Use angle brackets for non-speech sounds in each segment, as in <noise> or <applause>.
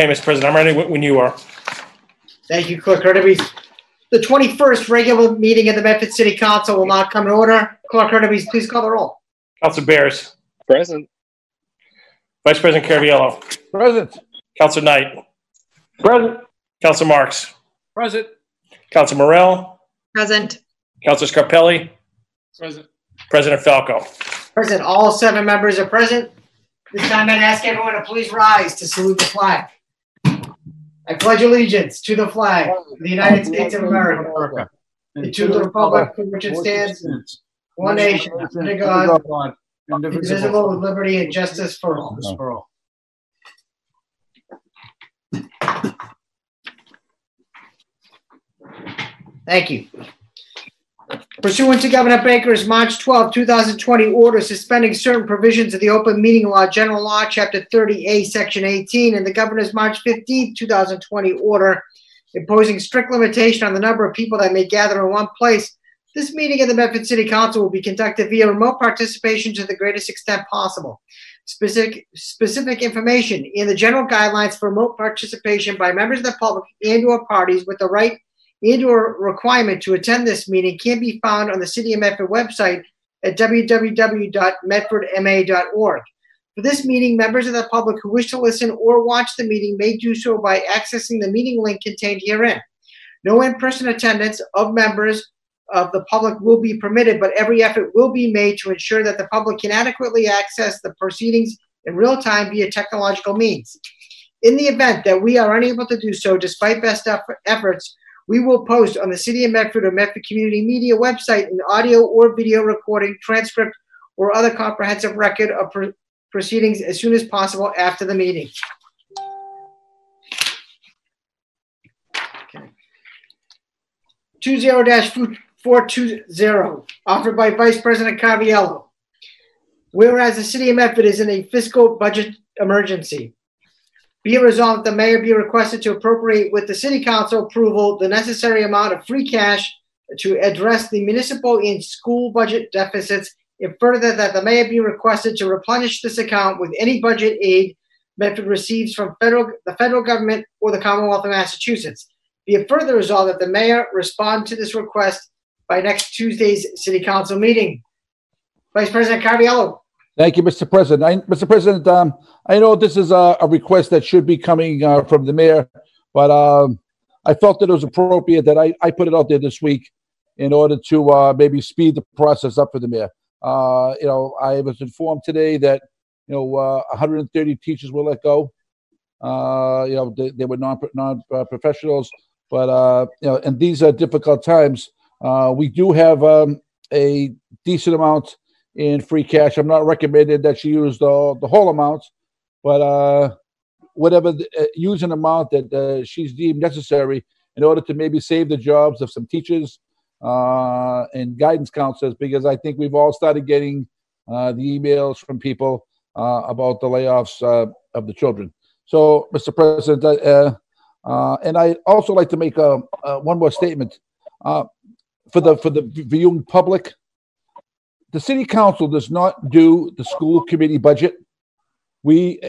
Okay, Mr. President, I'm ready when when you are. Thank you, Clerk Hurtubise. The 21st regular meeting of the Medford City Council will now come to order. Clerk Hurtubise, please call the roll. Council Bears, Present. Vice President Caraviello, Present. Council Knight, Present. Council Marks, Present. Council Morell, Present. Council Scarpelli, Present. President Falco. Present, all seven members are present. This time I'd ask everyone to please rise to salute the flag. I pledge allegiance to the flag oh, of the United States of America and to the republic for which it stands, one nation, under God, indivisible with liberty and justice for all. For all. Thank you. Pursuant to Governor Baker's March 12, 2020 order suspending certain provisions of the open meeting law, general law, chapter 30A, section 18, and the governor's March 15, 2020 order imposing strict limitation on the number of people that may gather in one place, this meeting of the Medford City Council will be conducted via remote participation to the greatest extent possible. Specific, specific information in the general guidelines for remote participation by members of the public and or parties with the right and or requirement to attend this meeting can be found on the City of Medford website at www.medfordma.org. For this meeting, members of the public who wish to listen or watch the meeting may do so by accessing the meeting link contained herein. No in-person attendance of members of the public will be permitted, but every effort will be made to ensure that the public can adequately access the proceedings in real time via technological means. In the event that we are unable to do so despite best eff- efforts, we will post on the City of Medford or Medford Community Media website an audio or video recording, transcript, or other comprehensive record of pr- proceedings as soon as possible after the meeting. Two zero, offered by Vice President Caraviello. Whereas the City of Medford is in a fiscal budget emergency. Be it resolved that the mayor be requested to appropriate with the city council approval the necessary amount of free cash to address the municipal and school budget deficits. And further, that the mayor be requested to replenish this account with any budget aid Medford receives from federal, the federal government or the Commonwealth of Massachusetts. Be it further resolved that the mayor respond to this request by next Tuesday's city council meeting. Vice President Caraviello, Thank you, Mr. President. I, Mr. President, um, I know this is a, a request that should be coming, uh, from the mayor, but, um, I felt that it was appropriate that I, I put it out there this week in order to, uh, maybe speed the process up for the mayor. Uh, you know, I was informed today that, you know, uh, hundred and thirty teachers were let go. Uh, you know, they, they were non, non, uh, professionals, but, you know, and these are difficult times. We do have, um, a decent amount in free cash. I'm not recommending that she use the, the whole amount, but uh, whatever, the, uh, use an amount that uh, she's deemed necessary in order to maybe save the jobs of some teachers uh, and guidance counselors, because I think we've all started getting uh, the emails from people uh, about the layoffs uh, of the children. So, Mr. President, uh, uh, and I also like to make uh, uh, one more statement uh, for the for the viewing public the city council does not do the school committee budget. We,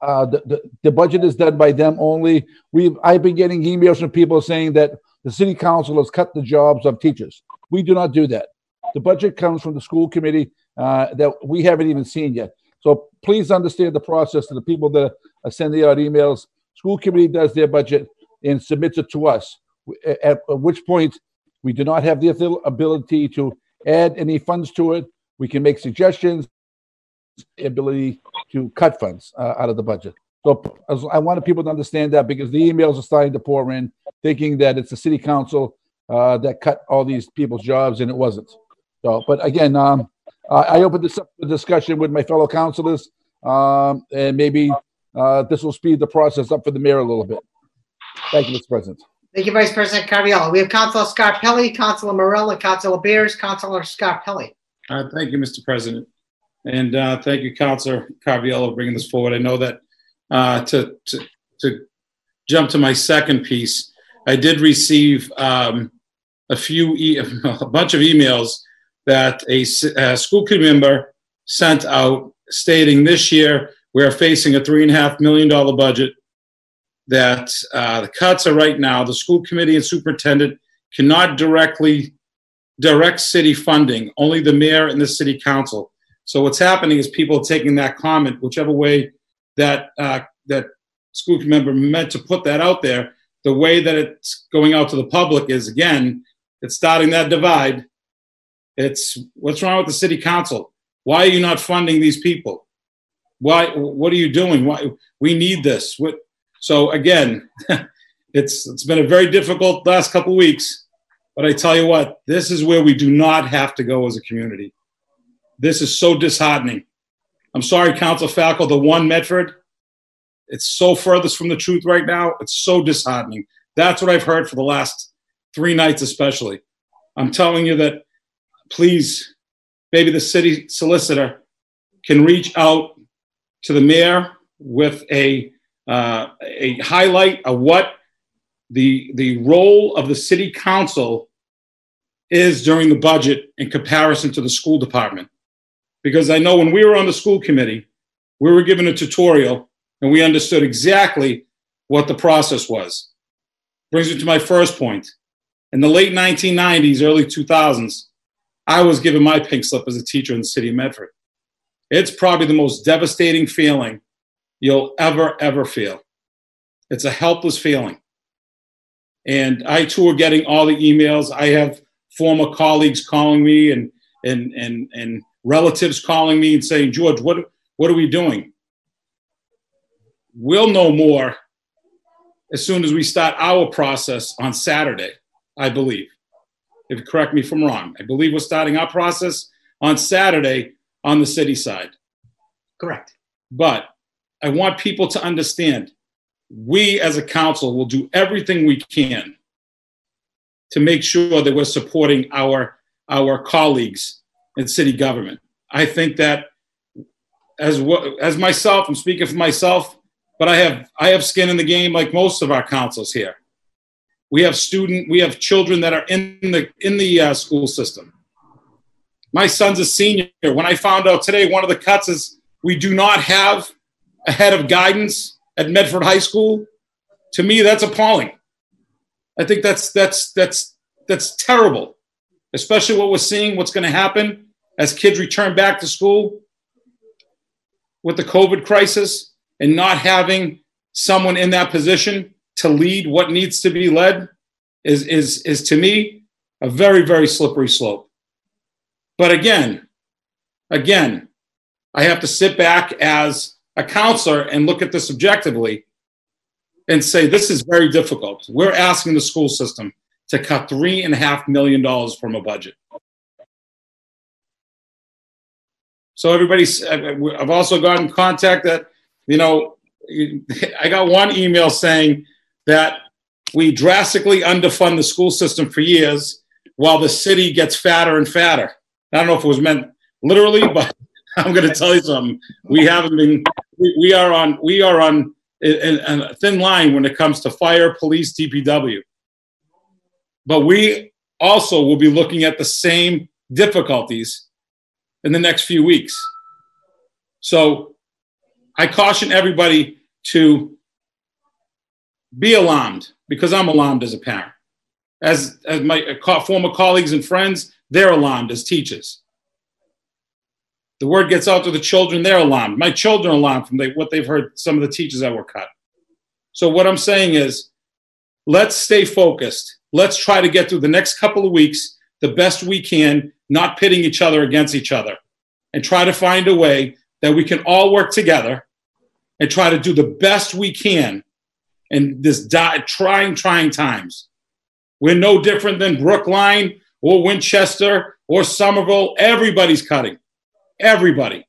uh, the, the, the budget is done by them only. We've, I've been getting emails from people saying that the city council has cut the jobs of teachers. We do not do that. The budget comes from the school committee, uh, that we haven't even seen yet. So please understand the process to the people that are sending out emails. School committee does their budget and submits it to us. At, at which point, we do not have the ability to add any funds to it. We can make suggestions, ability to cut funds uh, out of the budget. So I wanted people to understand that because the emails are starting to pour in, thinking that it's the city council uh, that cut all these people's jobs, and it wasn't. So, but again, um, I I opened this up for discussion with my fellow councilors, um, and maybe uh, this will speed the process up for the mayor a little bit. Thank you, Mr. President. Thank you, Vice President Caraviello. We have Councilor Scarpelli, Councilor Morell, and Councilor Bears. Councilor Scarpelli. Uh, Thank you, Mr. President. And uh, thank you, Counselor Caraviello, for bringing this forward. I know that uh, to, to, to jump to my second piece, I did receive um, a few, e- <laughs> a bunch of emails that a school committee member sent out stating this year, we are facing a three and a half million dollar budget. That uh, the cuts are right now, the school committee and superintendent cannot directly direct city funding, only the mayor and the city council. So what's happening is people are taking that comment, whichever way that, uh, that school member meant to put that out there, the way that it's going out to the public is, again, it's starting that divide. It's, what's wrong with the city council? Why are you not funding these people? Why, what are you doing? Why, we need this. What, so again, <laughs> it's, it's been a very difficult last couple weeks, but I tell you what, this is where we do not have to go as a community. This is so disheartening. I'm sorry, Council Falco, the one Medford, it's so furthest from the truth right now. It's so disheartening. That's what I've heard for the last three nights, especially. I'm telling you that please, maybe the city solicitor can reach out to the mayor with a uh, a highlight of what the the role of the city council is during the budget in comparison to the school department. Because I know when we were on the school committee, we were given a tutorial and we understood exactly what the process was. Brings me to my first point. In the late 1990s, early 2000s, I was given my pink slip as a teacher in the city of Medford. It's probably the most devastating feeling you'll ever, ever feel. It's a helpless feeling. And I too are getting all the emails. I have former colleagues calling me and and and and relatives calling me and saying, George, what what are we doing? We'll know more as soon as we start our process on Saturday, I believe. If you correct me if I'm wrong. I believe we're starting our process on Saturday on the city side. Correct. But I want people to understand we as a council will do everything we can to make sure that we're supporting our our colleagues in city government. I think that as as myself, I'm speaking for myself, but I have I have skin in the game like most of our councils here. We have student, we have children that are in the in the uh, school system. My son's a senior. When I found out today, one of the cuts is we do not have a head of guidance at Medford High School. To me, that's appalling. I think that's that's that's that's terrible, especially what we're seeing, what's going to happen as kids return back to school with the COVID crisis and not having someone in that position to lead what needs to be led is, is, is to me a very, very slippery slope. But again, again, I have to sit back as a counselor and look at this objectively and say this is very difficult. We're asking the school system to cut three and a half million dollars from a budget. So everybody's. Uh, uh, I've also gotten contact that you know <laughs> I got one email saying that we drastically underfund the school system for years while the city gets fatter and fatter. I don't know if it was meant literally, <laughs> but I'm going to tell you something. We haven't been. We, are on. We are on a, a thin line when it comes to fire, police, DPW. But we also will be looking at the same difficulties in the next few weeks. So I caution everybody to be alarmed because I'm alarmed as a parent. As, as my uh, former colleagues and friends, they're alarmed as teachers. The word gets out to the children, they're alarmed. My children are alarmed from what they've heard some of the teachers that were cut. So, what I'm saying is, let's stay focused. Let's try to get through the next couple of weeks the best we can, not pitting each other against each other, and try to find a way that we can all work together and try to do the best we can in this di- trying, trying times. We're no different than Brookline or Winchester or Somerville. Everybody's cutting. Everybody.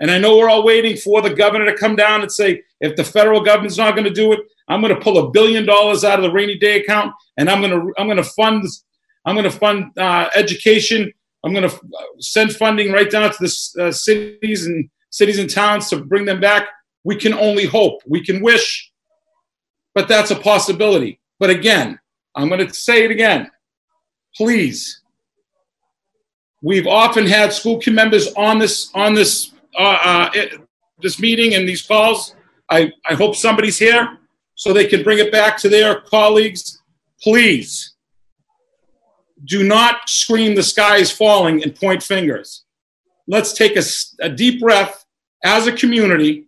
And I know we're all waiting for the governor to come down and say, if the federal government's not going to do it, I'm going to pull a billion dollars out of the rainy day account, and I'm going to I'm going to fund I'm going to fund uh, education. I'm going to send funding right down to the uh, cities and cities and towns to bring them back. We can only hope. We can wish, but that's a possibility. But again, I'm going to say it again. Please, we've often had school committee members on this on this uh, uh, this meeting and these calls. I, I hope somebody's here. so they can bring it back to their colleagues, please do not scream the sky is falling and point fingers. Let's take a, a deep breath as a community,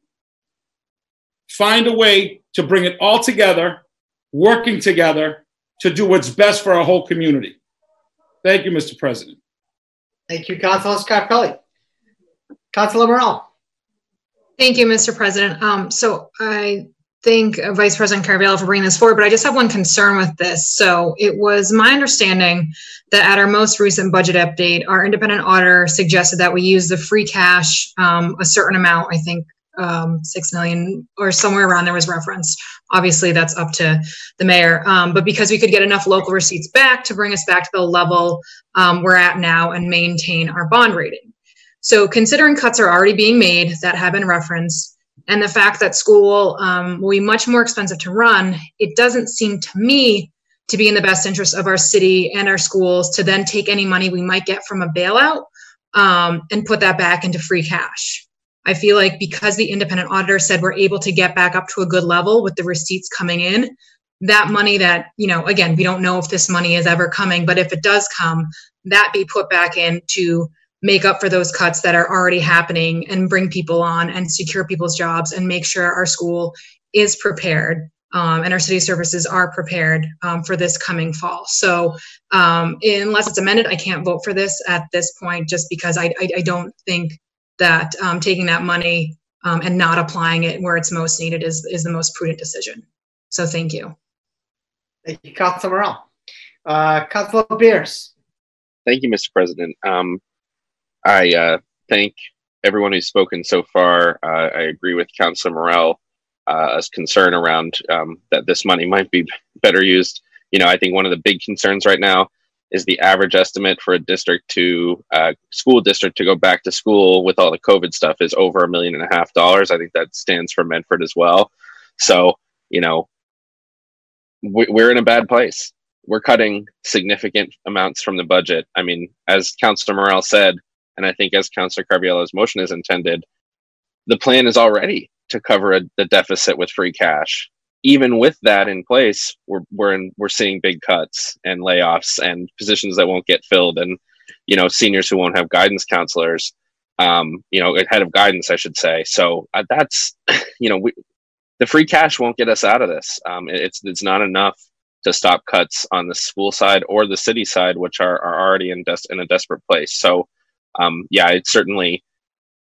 find a way to bring it all together, working together to do what's best for our whole community. Thank you, Mr. President. Thank you, Councilor Scarpelli. Councilor Morell. Thank you, Mr. President. Um, so I thank Vice President Caraviello for bringing this forward, but I just have one concern with this. So it was my understanding that at our most recent budget update, our independent auditor suggested that we use the free cash, um, a certain amount, I think um, six million or somewhere around there was referenced. Obviously, that's up to the mayor. Um, but because we could get enough local receipts back to bring us back to the level um, we're at now and maintain our bond rating. So, considering cuts are already being made that have been referenced, and the fact that school um, will be much more expensive to run, it doesn't seem to me to be in the best interest of our city and our schools to then take any money we might get from a bailout um, and put that back into free cash. I feel like because the independent auditor said we're able to get back up to a good level with the receipts coming in, that money that, you know, again, we don't know if this money is ever coming, but if it does come, that be put back in to make up for those cuts that are already happening and bring people on and secure people's jobs and make sure our school is prepared um, and our city services are prepared um, for this coming fall. So, um, unless it's amended, I can't vote for this at this point just because I, I, I don't think that um, taking that money um, and not applying it where it's most needed is, is the most prudent decision. So, thank you. Thank you, Councilor Morell. Uh, Councilor Bears. Thank you, Mr. President. Um, I uh, thank everyone who's spoken so far. Uh, I agree with Councilor Morell uh, concern around um, that this money might be better used. You know, I think one of the big concerns right now is the average estimate for a district to uh, school district to go back to school with all the COVID stuff is over a million and a half dollars. I think that stands for Medford as well. So, you know, we, we're in a bad place. We're cutting significant amounts from the budget. I mean, as Councilor Morell said, and I think as Councilor Caraviello's motion is intended, the plan is already to cover a, the deficit with free cash. Even with that in place, we're we're in, we're seeing big cuts and layoffs and positions that won't get filled, and you know seniors who won't have guidance counselors, um, you know, head of guidance, I should say. So uh, that's <clears throat> you know we, the free cash won't get us out of this. Um, it's it's not enough to stop cuts on the school side or the city side, which are, are already in des- in a desperate place. So um, yeah, it's certainly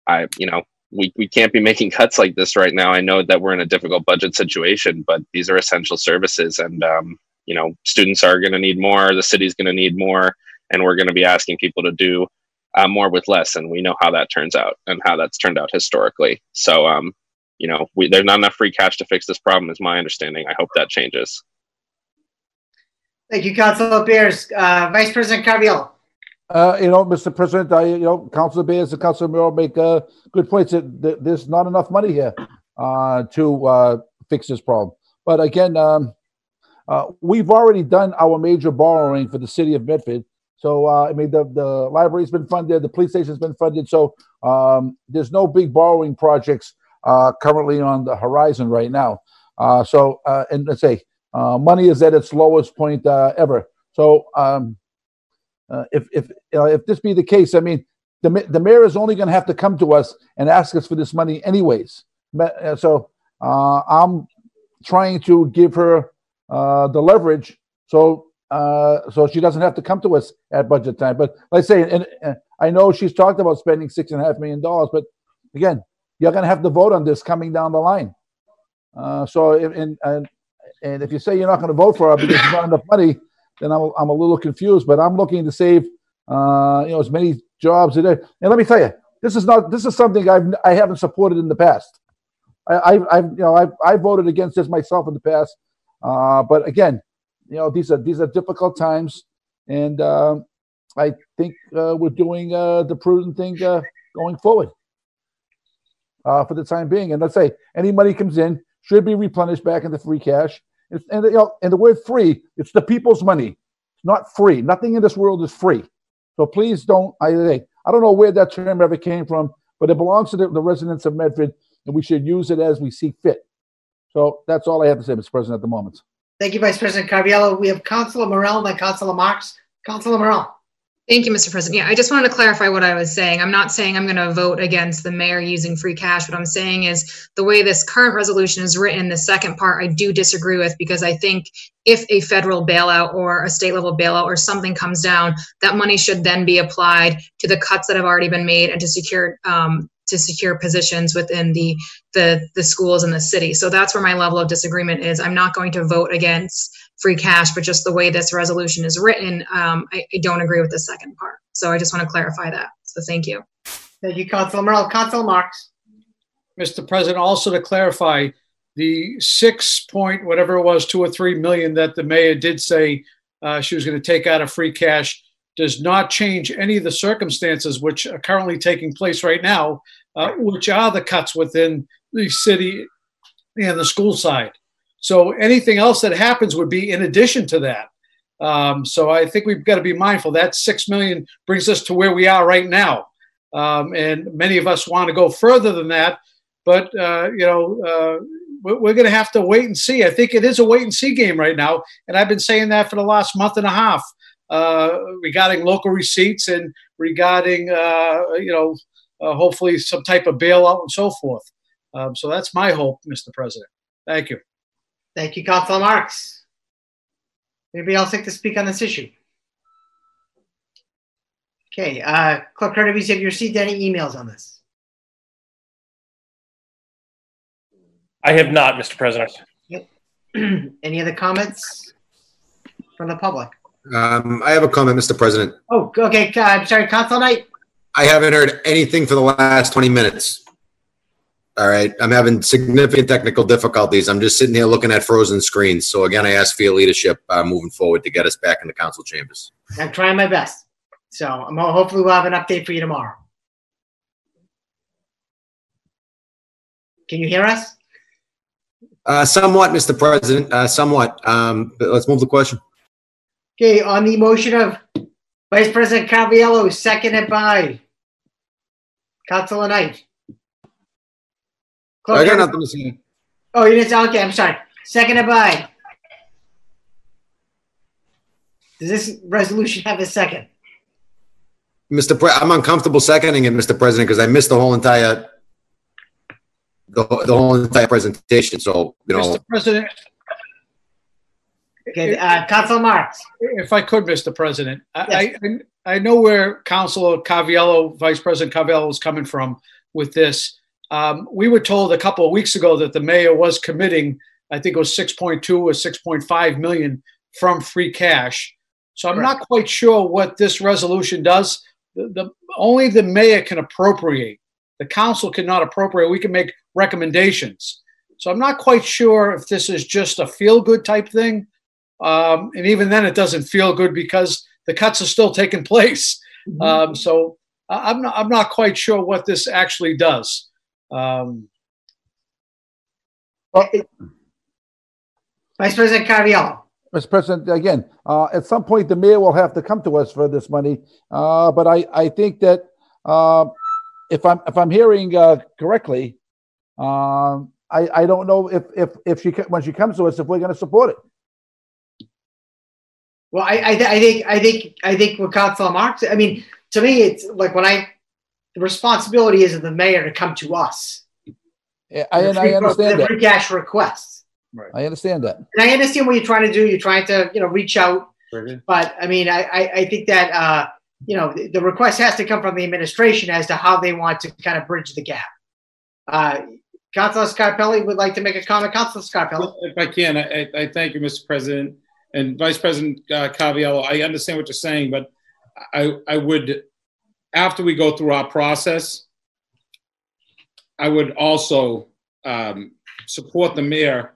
I you know we, we can't be making cuts like this right now. I know that we're in a difficult budget situation, but these are essential services, and um, you know, students are going to need more. The city's going to need more, and we're going to be asking people to do uh, more with less. And we know how that turns out, and how that's turned out historically. So, um, you know, we, there's not enough free cash to fix this problem, is my understanding. I hope that changes. Thank you, Councilor Bears. Uh, Vice President Caraviello. Uh, you know, Mr. President, I, you know, Councilor Bears and Councilor Morell make uh, good points. That there's not enough money here uh, to uh, fix this problem. But again, um, uh, we've already done our major borrowing for the city of Medford. So I mean, the the library's been funded, the police station's been funded. So um, there's no big borrowing projects currently on the horizon right now. So and let's say money is at its lowest point ever. So um, uh, if if uh, if this be the case, I mean, the the mayor is only going to have to come to us and ask us for this money anyways. Uh, so uh, I'm trying to give her uh, the leverage so so she doesn't have to come to us at budget time. But like I say, and, and I know she's talked about spending six and a half million dollars, but again, you're going to have to vote on this coming down the line. So and, and and if you say you're not going to vote for her because there's not enough money, then I'm, I'm a little confused. But I'm looking to save, uh, you know, as many jobs as And let me tell you, this is not this is something I've I haven't supported in the past. I, I I've you know I I voted against this myself in the past. Uh, but again, you know these are these are difficult times, and uh, I think uh, we're doing uh, the prudent thing uh, going forward uh, for the time being. And let's say any money comes in should be replenished back into free cash. It's, and, you know, and the word free, it's the people's money. It's not free. Nothing in this world is free. So please don't, I, I don't know where that term ever came from, but it belongs to the, the residents of Medford, and we should use it as we see fit. So that's all I have to say, Mr. President, at the moment. Thank you, Vice President Caraviello. We have Councilor Morell and then Councilor Marks. Councilor Morell. Thank you, Mr. President. Yeah, I just wanted to clarify what I was saying. I'm not saying I'm going to vote against the mayor using free cash. What I'm saying is the way this current resolution is written, the second part I do disagree with because I think if a federal bailout or a state level bailout or something comes down, that money should then be applied to the cuts that have already been made and to secure um, to secure positions within the the the schools in the city. So that's where my level of disagreement is. I'm not going to vote against free cash, but just the way this resolution is written, um, I, I don't agree with the second part. So I just want to clarify that. So thank you. Thank you, Councilor Morell. Councilor Marks. Mr. President, also to clarify, the six point, whatever it was, two or three million that the mayor did say uh, she was going to take out of free cash does not change any of the circumstances which are currently taking place right now, uh, which are the cuts within the city and the school side. So anything else that happens would be in addition to that. Um, so I think we've got to be mindful. That six million brings us to where we are right now, um, and many of us want to go further than that. But uh, you know, uh, we're, going to have to wait and see. I think it is a wait and see game right now, and I've been saying that for the last month and a half uh, regarding local receipts and regarding uh, you know, uh, hopefully some type of bailout and so forth. Um, so that's my hope, Mr. President. Thank you. Thank you, Councilor Marks. Anybody else like to speak on this issue? Okay, uh, Clerk Kirby, have you received any emails on this? I have not, Mr. President. Yep. <clears throat> Any other comments from the public? Um, I have a comment, Mr. President. Oh, okay, uh, I'm sorry, Council Knight. I haven't heard anything for the last 20 minutes. All right, I'm having significant technical difficulties. I'm just sitting here looking at frozen screens. So again, I ask for your leadership uh, moving forward to get us back in the council chambers. I'm trying my best. So I'm hopefully we'll have an update for you tomorrow. Can you hear us? Uh, somewhat, Mr. President, uh, somewhat. Um, but let's move the question. Okay, on the motion of Vice President Caraviello, seconded by Councilor Knight. I got nothing to say. Oh, you didn't say, okay, I'm sorry. Seconded by. Does this resolution have a second? Mr. Pre, I'm uncomfortable seconding it, Mr. President, because I missed the whole entire, the, the whole entire presentation. So, you know, Mr. President, Okay, uh, Councilor Marks. if I could, Mr. President, I, I, I know where Councilor Caviello, Vice President Caviello is coming from with this. Um, we were told a couple of weeks ago that the mayor was committing, I think it was 6.2 or 6.5 million from free cash. So I'm not quite sure what this resolution does. The, the only the mayor can appropriate. The council cannot appropriate. We can make recommendations. So I'm not quite sure if this is just a feel good type thing. Um, and even then, it doesn't feel good because the cuts are still taking <laughs> place. Um, so I'm not, I'm not quite sure what this actually does. Um, Vice President Caraviello. Mr. President, again, uh, at some point, the mayor will have to come to us for this money. Uh, but I, I think that, uh, if I'm, if I'm hearing, uh, correctly, um, I, I don't know if, if, if she, when she comes to us, if we're gonna support it. Well, I, I, I think, I think, I think what Councilor Marks, I mean, to me, it's like when I, the responsibility is of the mayor to come to us. I, I The free- understand the that. Free cash requests. I understand that. And I understand what you're trying to do. You're trying to, you know, reach out. But I mean, I, I, I think that, uh, you know, the, the request has to come from the administration as to how they want to kind of bridge the gap. Uh, Councilor Scarpelli would like to make a comment. Councilor Scarpelli. If I can, I, I- I thank you, Mr. President. And Vice President uh, Caviello, I understand what you're saying, but I, I would, after we go through our process, I would also um, support the mayor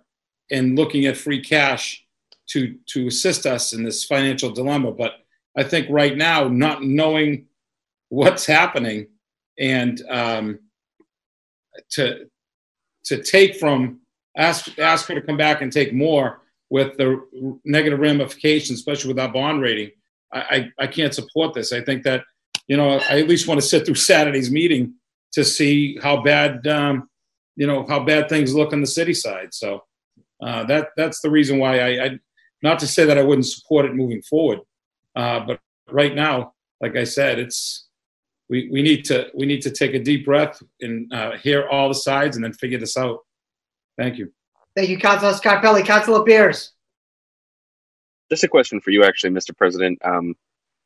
in looking at free cash to, to assist us in this financial dilemma. But I think right now, not knowing what's happening and um, to, to take from, ask, ask her to come back and take more with the negative ramifications, especially with our bond rating, I, I, I can't support this. I think that, you know, I at least want to sit through Saturday's meeting to see how bad, um, you know, how bad things look on the city side. So Uh, that that's the reason why I, I, not to say that I wouldn't support it moving forward, uh, but right now, like I said, it's we, we need to we need to take a deep breath and uh, hear all the sides and then figure this out. Thank you. Thank you, Councilor Scarpelli. Councilor Bears. Just a question for you, actually, Mr. President. Um,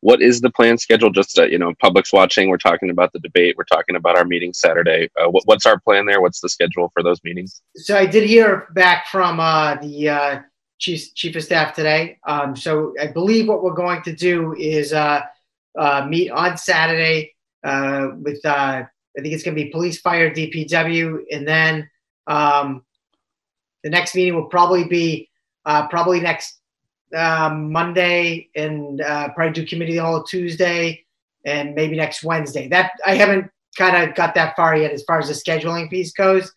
what is the plan schedule? Just uh, you know, public's watching. We're talking about the debate. We're talking about our meeting Saturday. Uh, what, what's our plan there? What's the schedule for those meetings? So I did hear back from uh, the uh, chief chief of staff today. Um, so I believe what we're going to do is uh, uh, meet on Saturday with I think it's going to be police, fire, DPW, and then um, the next meeting will probably be probably next uh, Monday, and uh, probably do committee whole Tuesday, and maybe next Wednesday. That I haven't kind of got that far yet as far as the scheduling piece goes.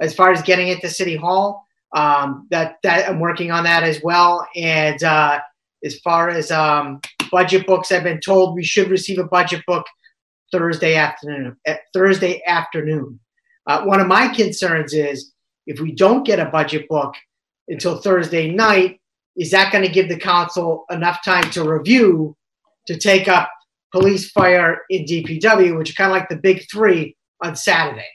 As far as getting it to City Hall, um, that that I'm working on that as well. And uh, as far as um, budget books, I've been told we should receive a budget book Thursday afternoon. Thursday afternoon. Uh, one of my concerns is if we don't get a budget book until Thursday night, is that going to give the council enough time to review to take up police, fire, and DPW, which are kind of like the big three on Saturday?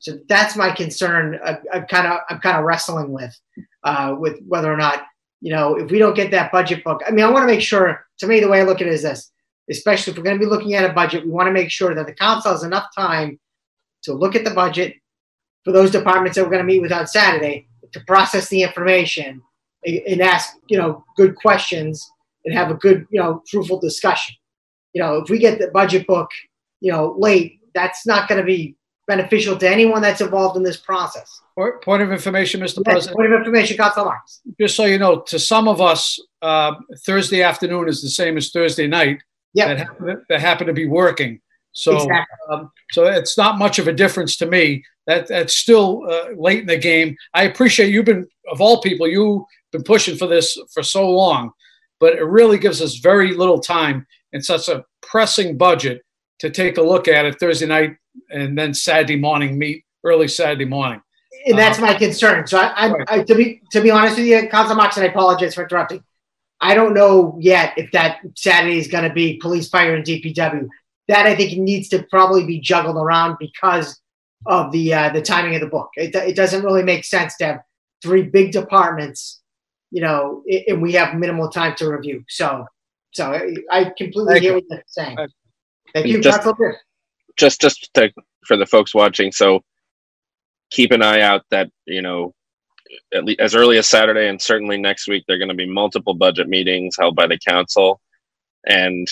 So that's my concern. I, I'm kind of I'm kind of wrestling with uh, with whether or not you know if we don't get that budget book. I mean, I want to make sure. To me, the way I look at it is this: especially if we're going to be looking at a budget, we want to make sure that the council has enough time to look at the budget for those departments that we're going to meet with on Saturday to process the information and ask, you know, good questions and have a good, you know, fruitful discussion. You know, if we get the budget book, you know, late, that's not going to be beneficial to anyone that's involved in this process. Point of information, Mr. Yes, President. point of information, Council Marks. Just so you know, to some of us, uh, Thursday afternoon is the same as Thursday night. Yep. That happen, that happen to be working. So, Exactly. um, so it's not much of a difference to me. That that's still uh, late in the game. I appreciate you've been of all people you've been pushing for this for so long, but it really gives us very little time in such a pressing budget to take a look at it Thursday night and then Saturday morning meet early Saturday morning. And that's my concern. So I, I, Right. I to be to be honest with you, Council Marks, and I apologize for interrupting. I don't know yet if that Saturday is going to be police, fire, and DPW. That I think needs to probably be juggled around because of the uh, the timing of the book. It, it doesn't really make sense to have three big departments, you know, i- and we have minimal time to review. So, so I, I completely Thank hear you. what you're saying. Thank Thank you, Just- just just to, for the folks watching so keep an eye out that you know at least as early as saturday and certainly next week there are going to be multiple budget meetings held by the council and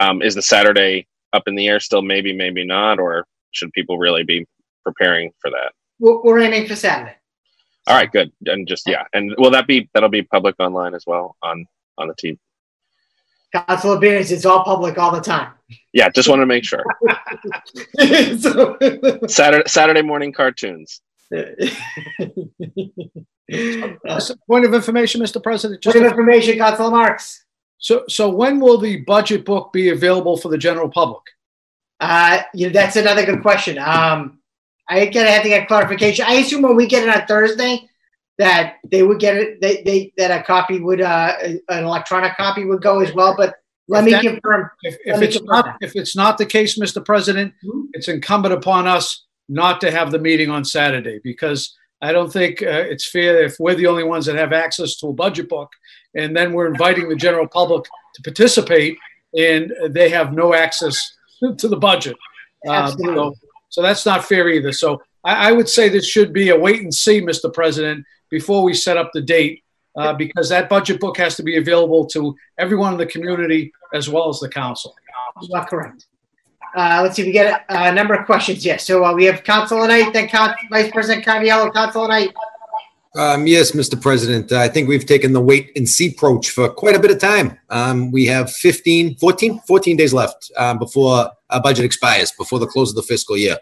um, is the saturday up in the air still maybe maybe not or should people really be preparing for that We're, we're aiming for Saturday. All right good and just yeah and will that be that'll be public online as well on on the team? Council Pierce, it's all public all the time. yeah just want to make sure So- <laughs> saturday saturday morning cartoons <laughs> Point of information, Mr. President. Just Point of information, Council Marks. So, so when will the budget book be available for the general public? Uh, you know, that's another good question. Um, I get, I have to get clarification. I assume when we get it on Thursday, that they would get it, they, they, that a copy would, uh, an electronic copy would go as well, but let me If that- confirm. If, if me it's confirm not, that. if it's not the case, Mr. President, Mhm. it's incumbent upon us not to have the meeting on Saturday because I don't think uh, it's fair if we're the only ones that have access to a budget book and then we're inviting the general public to participate and they have no access <laughs> to the budget. Um, Absolutely. so, so that's not fair either. So I, I would say this should be a wait and see, Mr. President, before we set up the date, uh, because that budget book has to be available to everyone in the community as well as the council. Are correct. Uh, let's see, we get a, a number of questions. Yes, so uh, we have Council Knight, then Vice President Caviello, Council Knight. Um, yes, Mr. President, I think we've taken the wait and see approach for quite a bit of time. Um, we have 15, 14, 14 days left um, before our budget expires, before the close of the fiscal year.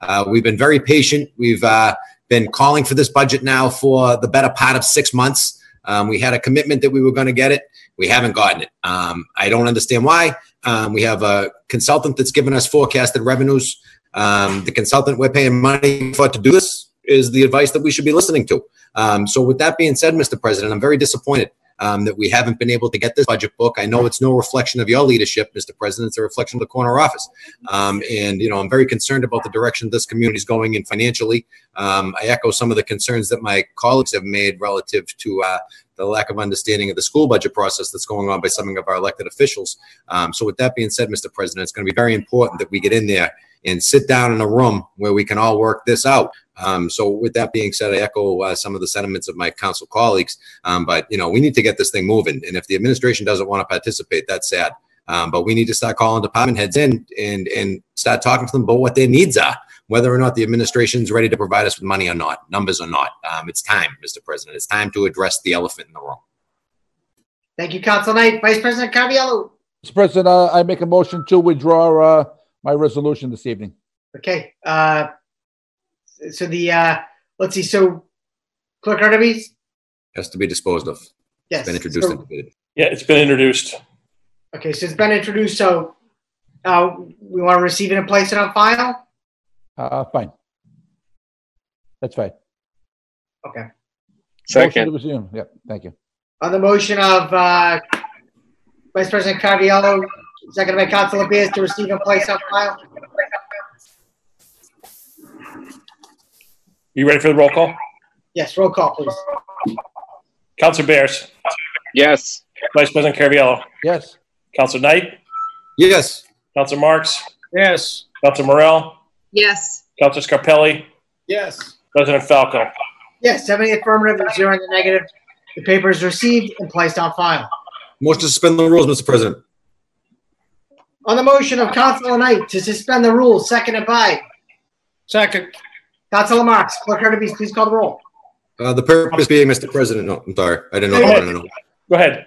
Uh, we've been very patient. We've uh, been calling for this budget now for the better part of six months. Um, we had a commitment that we were going to get it. We haven't gotten it. Um, I don't understand why. Um, we have a consultant that's given us forecasted revenues. The consultant we're paying money for to do this is the advice that we should be listening to. Um, so with that being said, Mr. President, I'm very disappointed um, that we haven't been able to get this budget book. I know it's no reflection of your leadership, Mr. President. It's a reflection of the corner office. Um, and, you know, I'm very concerned about the direction this community is going in financially. Um, I echo some of the concerns that my colleagues have made relative to uh, the lack of understanding of the school budget process that's going on by some of our elected officials. Um, so with that being said, Mr. President, it's going to be very important that we get in there and sit down in a room where we can all work this out. Um, so with that being said, I echo uh, some of the sentiments of my council colleagues. Um, but you know, we need to get this thing moving. And if the administration doesn't want to participate, that's sad. Um, but we need to start calling department heads in and and start talking to them about what their needs are, whether or not the administration is ready to provide us with money or not, numbers or not. Um, it's time, Mr. President. It's time to address the elephant in the room. Thank you, Council Knight. Vice President Caraviello. Mr. President, uh, I make a motion to withdraw uh, my resolution this evening. Okay. Uh, so the uh, let's see. So Clerk Artemis. Has to be disposed of. Yes. Been introduced So- Yeah, it's been introduced. Okay, so it's been introduced, so uh, we want to receive it and place it on file? Uh, fine. That's fine. Okay. Motion to Second, resume. Yep, thank you. On the motion of uh, Vice President Caraviello, seconded by Councilor Bears to receive and place on file? You ready for the roll call? Yes, roll call, please. Counselor Bears, yes. Vice President Caraviello, Yes. Counselor Knight, Yes. Counselor Marks, Yes. Counselor Morell, Yes. Counselor Scarpelli, Yes. President Falco. Yes, seven in affirmative and zero in the negative. The paper is received and placed on file. Motion to suspend the rules, Mr. President. On the motion of Councilor Knight to suspend the rules, seconded by Second. Councilor Marks. Clerk Artemis, please call the roll. Uh, the purpose being, Mr. President, no, I'm sorry. I didn't know. Go ahead. didn't know. Go ahead.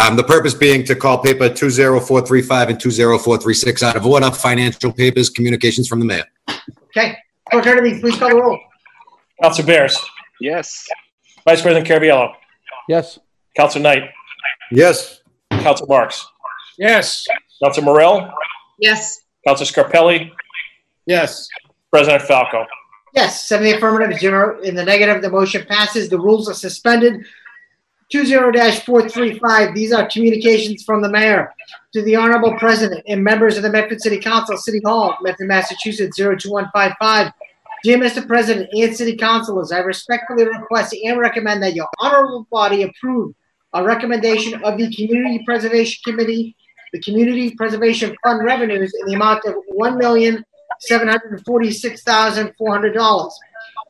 Um, the purpose being to call paper 20435 and 20436 out of order, financial papers, communications from the mayor. Okay. Clerk Artemis, please call the roll. Counselor Bears, Yes. Vice President Caraviello, Yes. Counselor Knight, Yes. Counselor Marks, Yes. Counselor Morell, Yes. Counselor Scarpelli, Yes. President Falco. Yes, seven in the affirmative, zero in the negative. The motion passes. The rules are suspended. Two zero four three five. These are communications from the mayor to the honorable president and members of the Medford City Council, City Hall, Medford, Massachusetts, zero two one five five. Dear Mr. President and City Councilors, I respectfully request and recommend that your honorable body approve a recommendation of the Community Preservation Committee, the Community Preservation Fund revenues in the amount of one million seven hundred forty-six thousand four hundred dollars.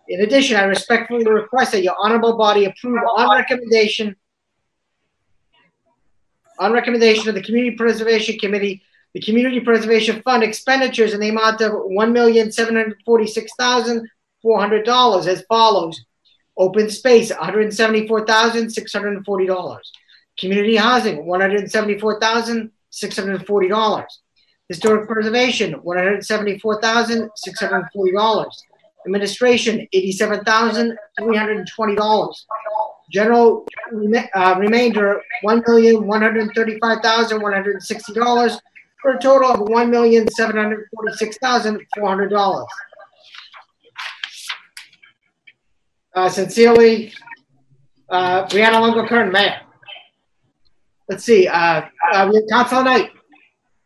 In addition, I respectfully request that your honorable body approve on recommendation on recommendation of the Community Preservation Committee, the Community Preservation Fund expenditures in the amount of one million seven hundred forty-six thousand four hundred dollars as follows. Open space, one hundred seventy-four thousand six hundred forty dollars. Community housing, one hundred seventy-four thousand six hundred forty dollars. Historic preservation, one hundred seventy-four thousand, six hundred and forty dollars. Administration, eighty-seven thousand, three hundred and twenty dollars. General uh, remainder, one million, one hundred and thirty-five thousand, one hundred and sixty dollars, for a total of one million, seven hundred forty-six thousand, four hundred dollars. Uh, sincerely, uh, Breanna Lungo-Koehn, Mayor. Let's see, uh, uh, Council Knight.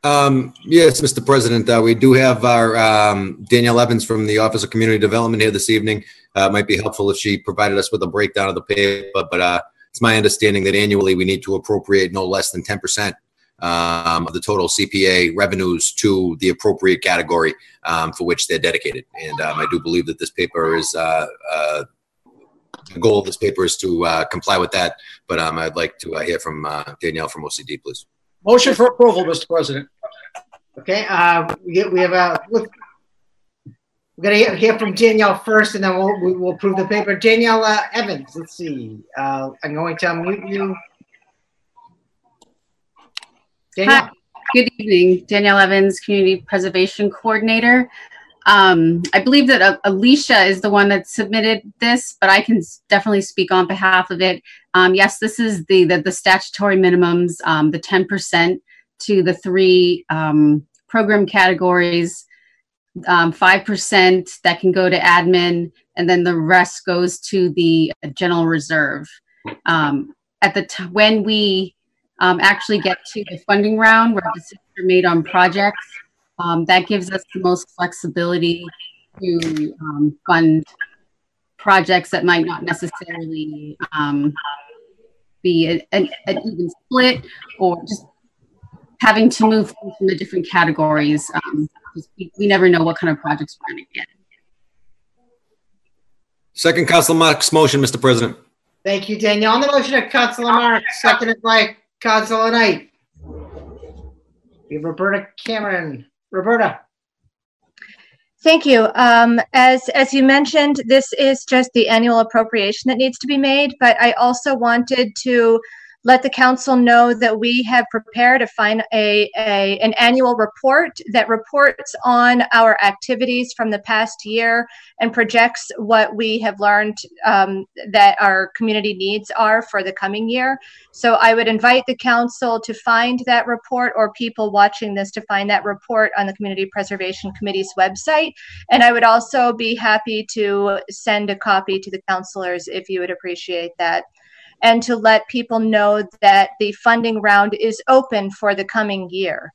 Um, yes, Mr. President, uh, we do have our, um, Danielle Evans from the Office of Community Development here this evening. Uh, might be helpful if she provided us with a breakdown of the paper, but, uh, it's my understanding that annually we need to appropriate no less than ten percent um, of the total CPA revenues to the appropriate category, um, for which they're dedicated. And, um, I do believe that this paper is, uh, uh, the goal of this paper is to, uh, comply with that, but, um, I'd like to, uh, hear from, uh, Danielle from OCD, please. Motion for approval, Mr. President. Okay, uh, we get, we have a. We're gonna hear, hear from Danielle first and then we'll, we will approve the paper. Danielle, uh, Evans, let's see, uh, I'm going to unmute you. Danielle, Good evening, Danielle Evans, Community Preservation Coordinator. Um, I believe that uh, Alicia is the one that submitted this, but I can definitely speak on behalf of it. Um, yes, this is the, the, the statutory minimums, um, the 10% to the three, um, program categories. Um, 5% that can go to admin and then the rest goes to the general reserve. Um, at the when we um, actually get to the funding round where decisions are made on projects, um, that gives us the most flexibility to um, fund projects that might not necessarily um, be a- an, an even split or just having to move from the different categories. Um, 'cause we, we never know what kind of projects we're going to get. Second Council Marks motion, Mr. President. Thank you, Danielle. On the motion of Councilor Marks, seconded by Councilor Knight. We have Roberta Cameron. Roberta, Thank you. Um, as, as you mentioned, this is just the annual appropriation that needs to be made, but I also wanted to let the council know that we have prepared a fine, a, a, an annual report that reports on our activities from the past year and projects what we have learned, um, that our community needs are for the coming year. So I would invite the council to find that report or people watching this to find that report on the Community Preservation Committee's website. And I would also be happy to send a copy to the councilors if you would appreciate that. And to let people know that the funding round is open for the coming year.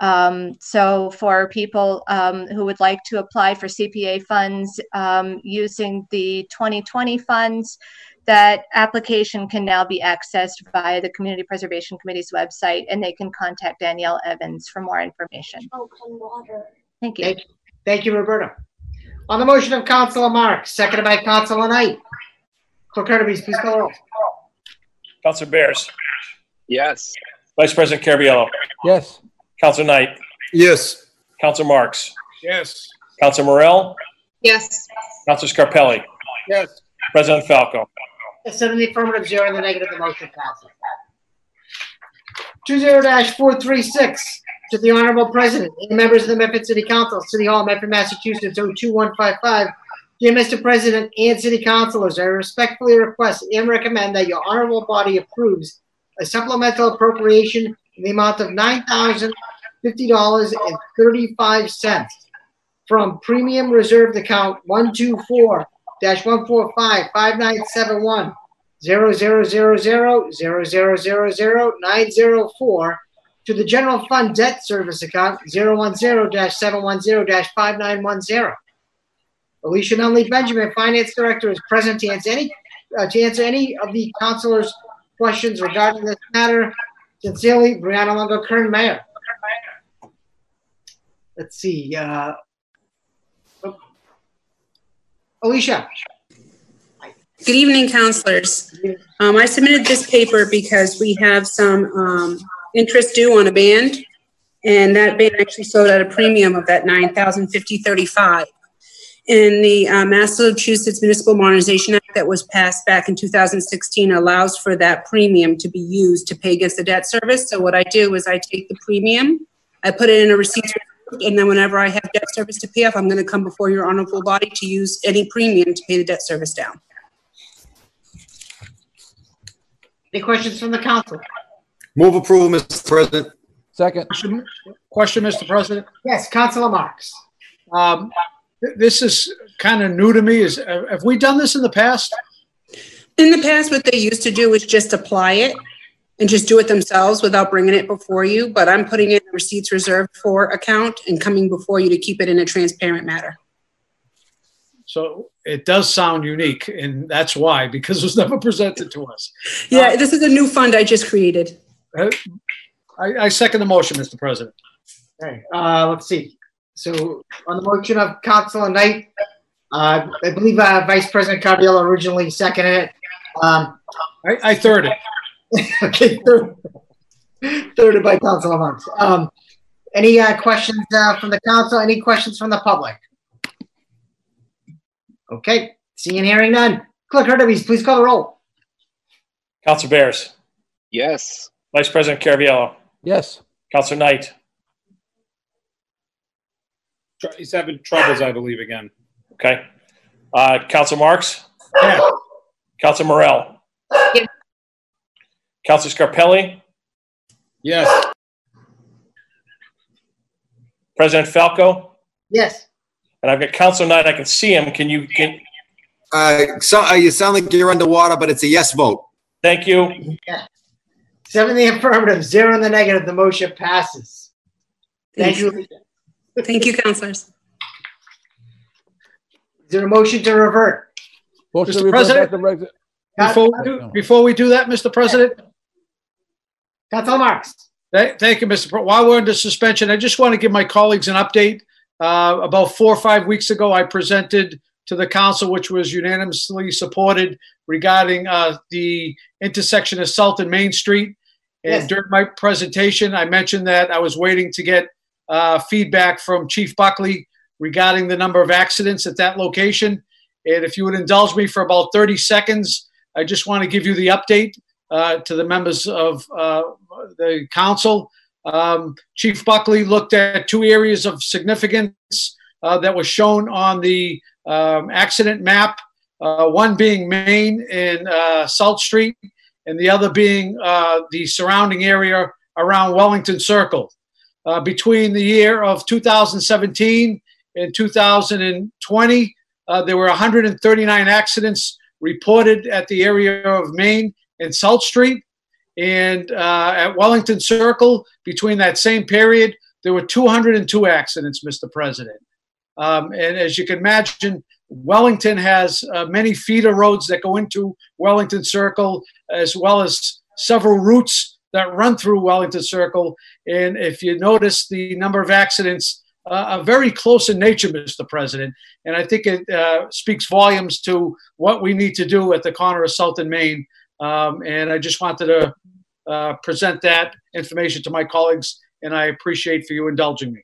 Um, so for people um, who would like to apply for CPA funds um, using the 2020 funds, that application can now be accessed via the Community Preservation Committee's website, and they can contact Danielle Evans for more information. Thank you. Thank thank you, Roberta. On the motion of Councilor Marks, seconded by Councilor Knight. Clerk Hurtubise, please call the roll. Councilor Bears. Yes. Vice President Caraviello. Yes. Councilor Knight. Yes. Councilor Marks. Yes. Councilor Morell. Yes. Councilor Scarpelli. Yes. President Falco. Seven in the affirmative, zero in the negative, the motion passes. Two zero dash four three six, to the Honorable President and members of the Medford City Council, City Hall, Medford, Massachusetts, 02155. Dear Mr. President and City Councilors, I respectfully request and recommend that your honorable body approves a supplemental appropriation in the amount of $9,050.35 from Premium Reserved Account 124 145 5971 904 to the General Fund Debt Service Account 010 710 5910. Alicia Nunley Benjamin, Finance Director, is present to answer any, uh, to answer any of the councilors' questions regarding this matter. Sincerely, Breanna Lungo-Koehn, Mayor. Let's see, uh, oh. Alicia. Good evening, counselors. Um, I submitted this paper because we have some, um, interest due on a band. And that band actually sold at a premium of that nine thousand fifty thirty-five. In the uh, Massachusetts Municipal Modernization Act that was passed back in two thousand sixteen allows for that premium to be used to pay against the debt service. So what I do is I take the premium, I put it in a receipt, and then whenever I have debt service to pay off, I'm gonna come before your honorable body to use any premium to pay the debt service down. Any questions from the council? Move approval, Mr. President. Second. Question, question, Mr. President. Yes, Councilor Marks. Um, th- This is kind of new to me. Is, have have we done this in the past? In the past, what they used to do was just apply it and just do it themselves without bringing it before you. But I'm putting in a receipts reserved for account and coming before you to keep it in a transparent matter. So it does sound unique, and that's why, because it was never presented to us. Yeah, this is a new fund I just created. Uh, I, I second the motion, Mr. President. Okay, uh, let's see. So on the motion of Councilor Knight, uh, I believe, uh, Vice President Caraviello originally seconded it. Um, I, I third it. <laughs> okay, third, thirded by Councilor Marks. Um, any, uh, questions, uh, from the council? Any questions from the public? Okay, seeing and hearing none. Clerk Hurtubise, please call the roll. Councilor Bears. Yes. Vice President Caraviello. Yes. Councilor Knight. Tr- He's having troubles, I believe, again. Okay. Uh, Councilor Marks. Yeah. Councilor Morell. Yes. Councilor Scarpelli. Yes. President Falco. Yes, And I've got Councilor Knight. I can see him. Can you, can, Uh, so, uh, you sound like you're underwater, but it's a yes vote. Thank you. Seven in the affirmative, zero in the negative. The motion passes. Thank you. Is Thank you, councillors. Is there a motion to revert? Motion to Mr. revert President? back to Before we do, before we do that, Mr. President, Council Marks. Thank thank you, Mr. Pro. While we're under suspension, I just want to give my colleagues an update. Uh, About four or five weeks ago, I presented to the council, which was unanimously supported regarding uh, the intersection of South and Main Street. Yes. And during my presentation, I mentioned that I was waiting to get uh, feedback from Chief Buckley regarding the number of accidents at that location. And if you would indulge me for about 30 seconds, I just want to give you the update uh, to the members of uh, the council. Um, Chief Buckley looked at two areas of significance uh, that was shown on the um, accident map. Uh, one being Main and uh, South Street, and the other being the surrounding area around Wellington Circle. Uh, between the year of 2017 and 2020, uh, there were 139 accidents reported at the area of Main and South Street. And uh, at Wellington Circle, between that same period, there were 202 accidents, Mr. President. Um, and as you can imagine, Wellington has uh, many feeder roads that go into Wellington Circle, as well as several routes that run through Wellington Circle. And if you notice, the number of accidents uh, are very close in nature, Mr. President. And I think it uh, speaks volumes to what we need to do at the corner of South and Main. Um, and I just wanted to uh, present that information to my colleagues, and I appreciate for you indulging me.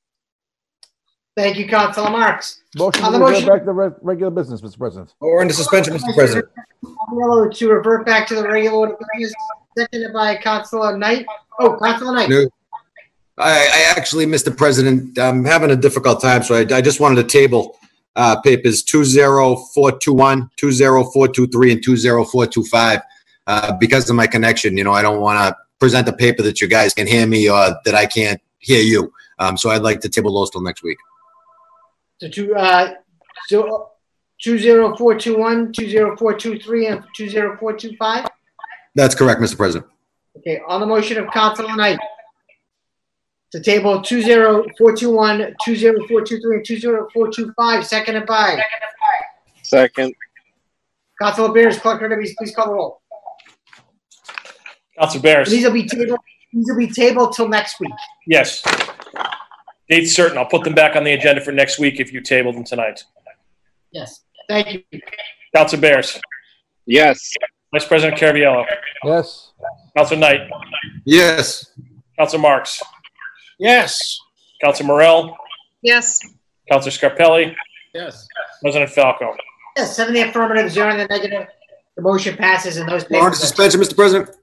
Thank you, Councilor Marks. Motion On to the revert motion- back to reg- regular business, Mr. President. Or We're suspension, Mr. President. Caraviello to revert back to the regular order of business, seconded by Councilor Knight. Oh, Councilor Knight. No. I, I actually, Mr. President, I'm having a difficult time, so I, I just wanted to table uh, papers 20421, 20423, and 20425. Uh, because of my connection, you know, I don't want to present a paper that you guys can hear me or that I can't hear you. Um, so I'd like to table those till next week. So two, uh, so two zero four two one, two zero four two three, and two zero four two five? That's correct, Mr. President. Okay, on the motion of Councilor Knight. To table two zero four two one, two zero four two three, and two zero four two five, seconded by Second. Councilor Bears, Clerk Kirby, please call the roll. Council Bears. These will be tabled, these will be tabled till next week. Yes. Date certain. I'll put them back on the agenda for next week if you table them tonight. Yes, thank you. Council Bears. Yes. Vice President Caraviello. Yes. Council Knight. Yes. Council Marks. Yes. Council Morell. Yes. Council Scarpelli. Yes. President Falco. Yes, seven in the affirmative, zero in the negative. The motion passes and those We're under papers. suspension, Mr. President.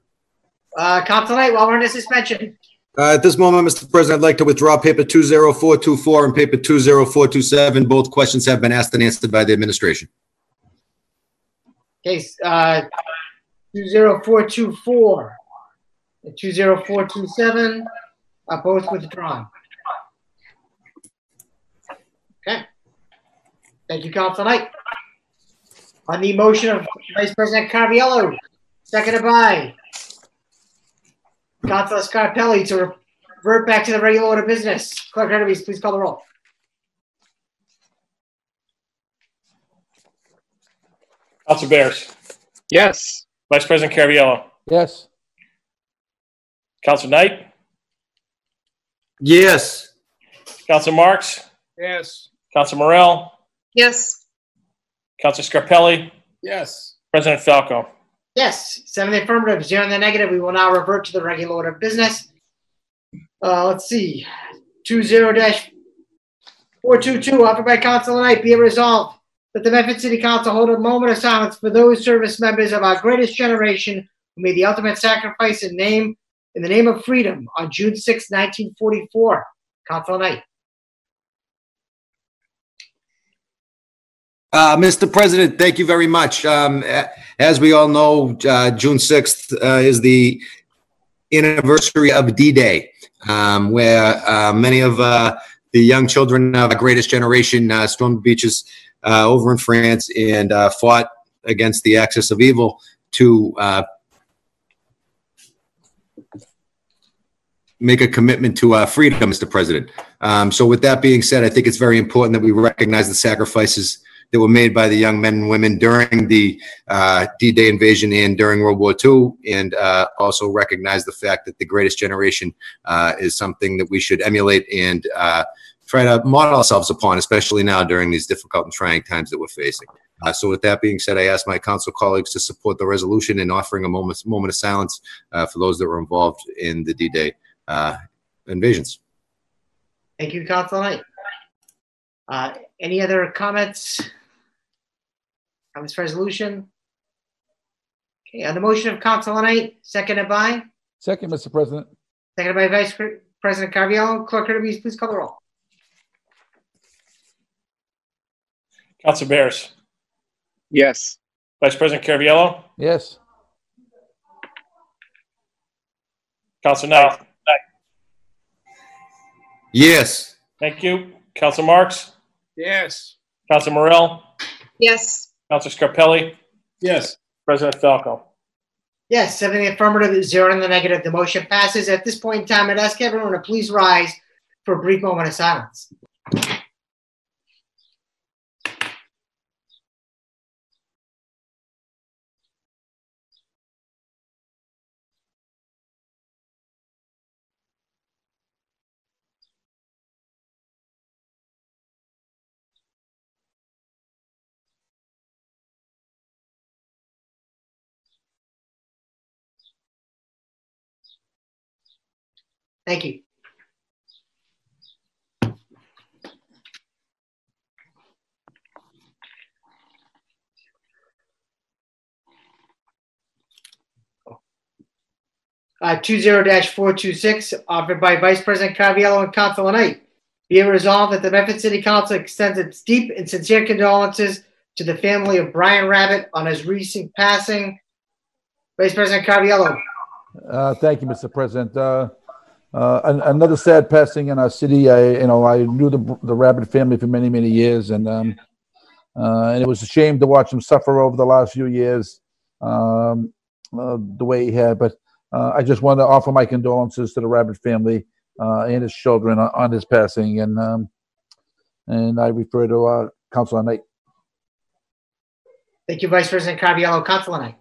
Uh, Council Knight, while we're under suspension, Uh, At this moment, Mr. President, I'd like to withdraw paper 20424 and paper 20427. Both questions have been asked and answered by the administration. case, uh, two zero four two four and two zero four two seven are both withdrawn. Okay. Thank you, Council Knight. On the motion of Vice President Caraviello, seconded by Councilor Scarpelli to revert back to the regular order of business. Clerk Hernandez, please call the roll. Council Bears. Yes. Vice President Caraviello. Yes. Council Knight. Yes. Council Marks. Yes. Council Morell. Yes. Council Scarpelli. Yes. President Falco. Yes, seven affirmative, zero in the negative. We will now revert to the regular order of business. Uh, let's see, two zero dash four two two, offered by Council Knight, be it resolved that the Medford City Council hold a moment of silence for those service members of our greatest generation who made the ultimate sacrifice in name, in the name of freedom on June 6, nineteen forty-four. Council Knight. Uh, Mr. President, thank you very much. Um, as we all know, uh, June 6th uh, is the anniversary of D-Day, um, where uh, many of uh, the young children of the greatest generation uh, stormed the beaches over in France and fought against the axis of evil to make a commitment to uh, freedom, Mr. President. Um, so, with that being said, I think it's very important that we recognize the sacrifices that were made by the young men and women during the uh, D-Day invasion and during World War II, and uh, also recognize the fact that the greatest generation uh, is something that we should emulate and uh, try to model ourselves upon, especially now during these difficult and trying times that we're facing. Uh, so, with that being said, I ask my council colleagues to support the resolution and offering a moment, moment of silence uh, for those that were involved in the D-Day invasions. Thank you, Council Knight. Uh, any other comments on this resolution? Okay, on the motion of Council Knight, seconded by, Second, Mr. President. seconded by Vice President Caraviello. Clerk Kirby, please call the roll. Council Bears, Yes. Vice President Caraviello, Yes. Council Knight. Yes. Thank you. Council Marks, Yes. Council Morell, Yes. Council Scarpelli, Yes. President Falco. Yes, seven in the affirmative, zero in the negative. The motion passes. At this point in time, I'd ask everyone to please rise for a brief moment of silence. Thank you. Uh, two zero dash four two six, offered by Vice President Caraviello and Council Knight. Be it resolved that the Medford City Council extends its deep and sincere condolences to the family of Brian Rabbit on his recent passing. Vice President Caraviello. Uh, Thank you, Mr. President. Uh, uh, an- Another sad passing in our city. I, you know, I knew the the Rabbit family for many, many years, and um, uh, and it was a shame to watch him suffer over the last few years um, uh, the way he had. But uh, I just want to offer my condolences to the Rabbit family uh, and his children on, on his passing, and um, and I refer to uh, Councilor Knight. Thank you, Vice President Caraviello. Council Knight.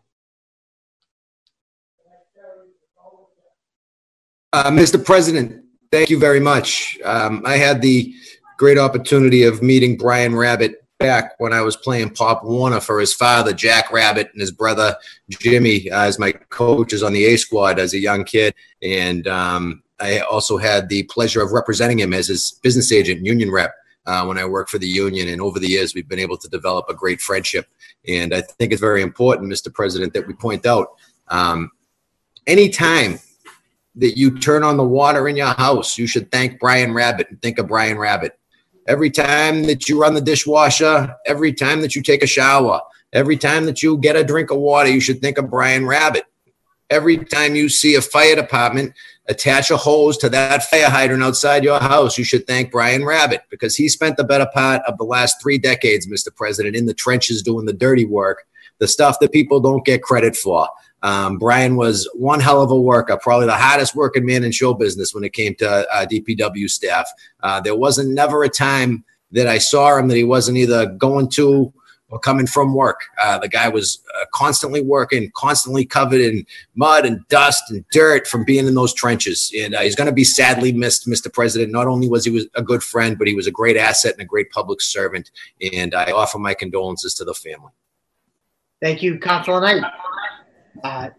Uh, Mr. President, thank you very much. Um, I had the great opportunity of meeting Brian Rabbit back when I was playing Pop Warner for his father, Jack Rabbit, and his brother, Jimmy, uh, as my coaches on the A squad as a young kid. And um, I also had the pleasure of representing him as his business agent, union rep, uh, when I worked for the union. And over the years, we've been able to develop a great friendship. And I think it's very important, Mr. President, that we point out um, anytime that you turn on the water in your house, you should thank Brian Rabbit and think of Brian Rabbit. Every time that you run the dishwasher, every time that you take a shower, every time that you get a drink of water, you should think of Brian Rabbit. Every time you see a fire department attach a hose to that fire hydrant outside your house, you should thank Brian Rabbit because he spent the better part of the last three decades, Mr. President, in the trenches doing the dirty work, the stuff that people don't get credit for. Um, Brian was one hell of a worker, probably the hottest working man in show business when it came to uh, DPW staff. Uh, there wasn't never a time that I saw him that he wasn't either going to or coming from work. Uh, the guy was uh, constantly working, constantly covered in mud and dust and dirt from being in those trenches. And uh, he's going to be sadly missed, Mr. President. Not only was he was a good friend, but he was a great asset and a great public servant. And I offer my condolences to the family. Thank you, Council Knight. Uh,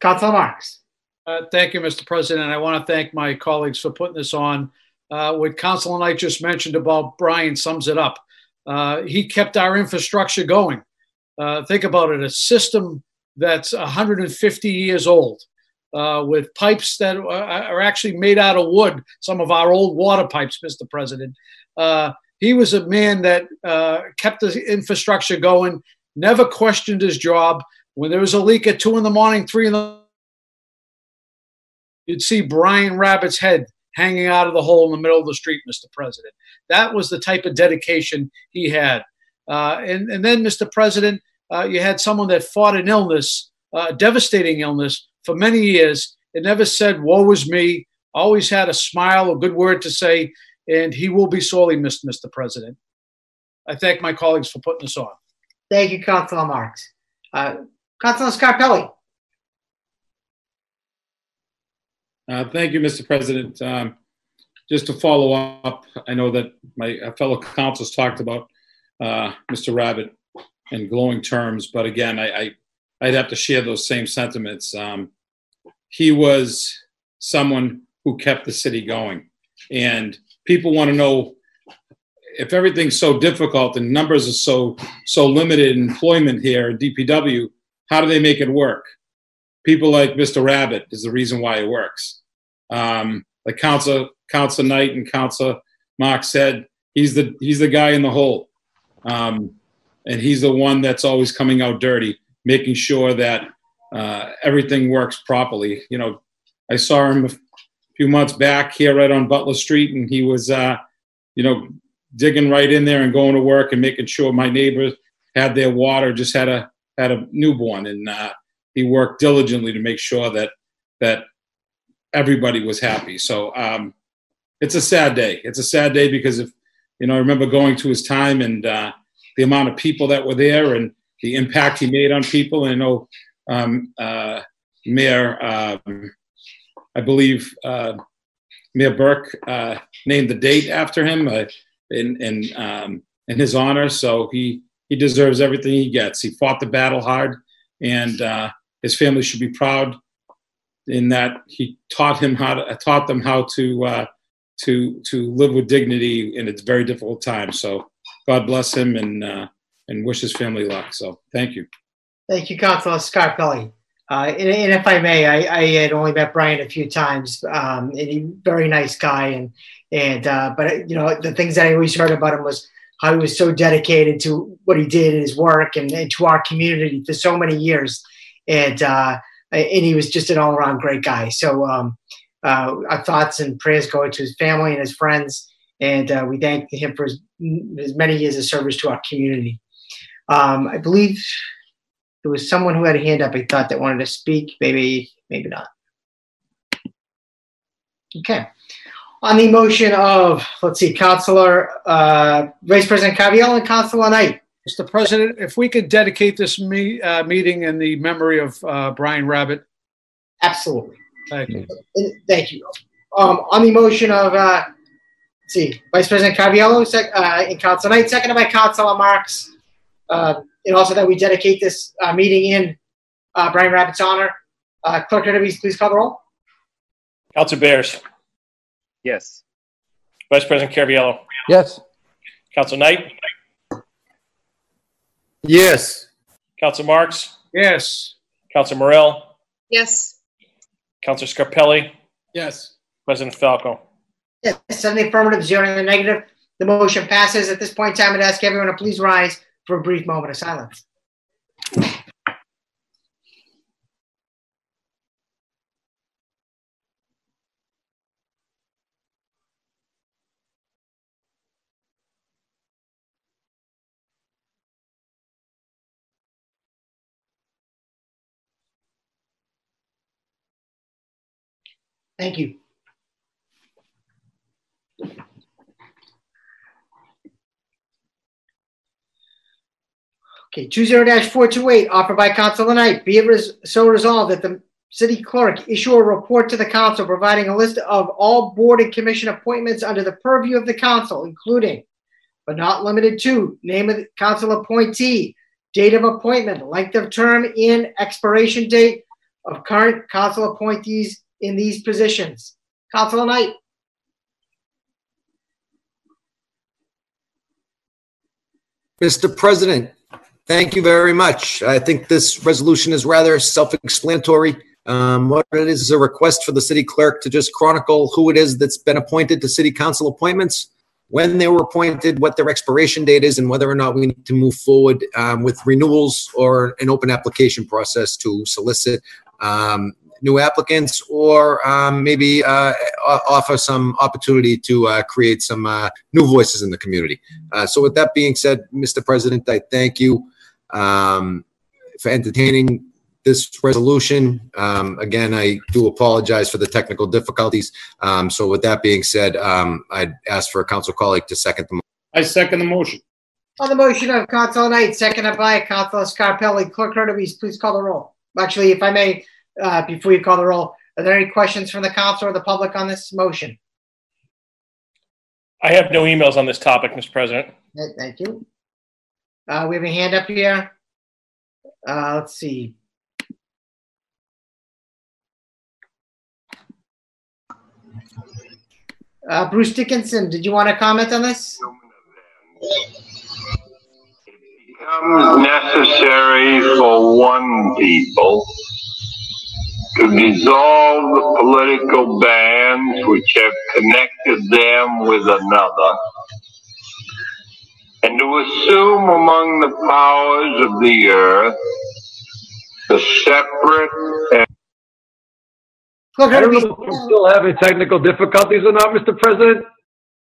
Council Marks. Uh, Thank you, Mr. President. I want to thank my colleagues for putting this on. Uh, What Councilor Knight just mentioned about Brian sums it up. Uh, He kept our infrastructure going. Uh, Think about it, a system that's 150 years old uh, with pipes that are actually made out of wood, some of our old water pipes, Mr. President. Uh, He was a man that kept the infrastructure going, never questioned his job. When there was a leak at two in the morning, three in the you'd see Brian Rabbit's head hanging out of the hole in the middle of the street, Mr. President. That was the type of dedication he had. Uh, and, and then, Mr. President, uh, you had someone that fought an illness, uh, devastating illness, for many years. It never said, Woe is me. Always had a smile, a good word to say, and he will be sorely missed, Mr. President. I thank my colleagues for putting this on. Thank you, Councilor Marks. Uh, Councilor Scarpelli. Uh, Thank you, Mr. President. Um, Just to follow up, I know that my fellow councils talked about uh, Mr. Rabbit in glowing terms, but again, I, I- I'd have to share those same sentiments. Um, He was someone who kept the city going. And people want to know if everything's so difficult and numbers are so, so limited in employment here at DPW, how do they make it work? People like Mr. Rabbit is the reason why it works. Um, like Council, Council Knight and Council Mark said, he's the, he's the guy in the hole. Um, and he's the one that's always coming out dirty, making sure that, uh, everything works properly. You know, I saw him a few months back here right on Butler Street and he was, uh, you know, digging right in there and going to work and making sure my neighbors had their water, just had a, had a newborn and, uh, he worked diligently to make sure that, that everybody was happy. So um, it's a sad day. It's a sad day because if you know, I remember going to his time and uh, the amount of people that were there and the impact he made on people. And I know um, uh, Mayor, um, I believe uh, Mayor Burke uh, named the date after him uh, in in um, in his honor. So he he deserves everything he gets. He fought the battle hard, and uh, his family should be proud in that he taught him how to taught them how to uh, to to live with dignity in a very difficult time. So God bless him and uh, and wish his family luck. So thank you. Thank you, Councilor Scarpelli. Uh, and, and if I may, I, I had only met Brian a few times, um, and he very nice guy, and and uh, but you know the things that I always heard about him was how he was so dedicated to what he did in his work and, and to our community for so many years, and uh, and he was just an all around great guy. So um, uh, our thoughts and prayers go to his family and his friends, and uh, we thank him for his, his many years of service to our community. Um, I believe there was someone who had a hand up. I thought that wanted to speak. Maybe, maybe not. Okay. On the motion of, let's see, Councilor, uh, Vice President Caviello and Councilor Knight. Mr. President, if we could dedicate this me, uh, meeting in the memory of uh, Brian Rabbit. Absolutely. Thank you. And Thank you. Um, on the motion of, uh, let's see, Vice President Caviello, sec, uh, and Councilor Knight, seconded by Councilor Marks. Uh, and also that we dedicate this, uh, meeting in, uh, Brian Rabbit's honor. Uh, Clerk Derby, please call the roll. Councilor Bears, Yes. Vice President Caraviello, Yes. Councilor Knight, Yes. Councilor Marks, Yes. Councilor Morell. Yes. Councilor Scarpelli, Yes. President Falco. Yes, seven the affirmative, zero in the negative. The motion passes. At this point in time, I'd ask everyone to please rise for a brief moment of silence. Thank you. Okay, two zero dash four two eight, offered by Councilor Knight. Be it res- so resolved that the city clerk issue a report to the council providing a list of all board and commission appointments under the purview of the council, including but not limited to name of the council appointee, date of appointment, length of term, and expiration date of current council appointees in these positions. Councilor Knight. Mr. President, thank you very much. I think this resolution is rather self-explanatory. Um, what it is is a request for the city clerk to just chronicle who it is that's been appointed to city council appointments, when they were appointed, what their expiration date is, and whether or not we need to move forward um, with renewals or an open application process to solicit um, new applicants or um, maybe uh, offer some opportunity to uh, create some uh, new voices in the community. Uh, So with that being said, Mr. President, I thank you um, for entertaining this resolution. Um, Again, I do apologize for the technical difficulties. Um, So with that being said, um, I'd ask for a council colleague to second the motion. I second the motion. On the motion of Council Knight, seconded by Council Scarpelli, Clerk Hurtubise, please call the roll. Actually, if I may, uh, before you call the roll, are there any questions from the council or the public on this motion? I have no emails on this topic, Mr. President. Okay, Thank you. Uh, we have a hand up here. Uh, let's see. Uh, Bruce Dickinson, did you want to comment on this? It becomes necessary for one people to dissolve the political bands which have connected them with another and to assume among the powers of the earth the separate and Clerk I don't know if we're still having technical difficulties or not, Mr. President.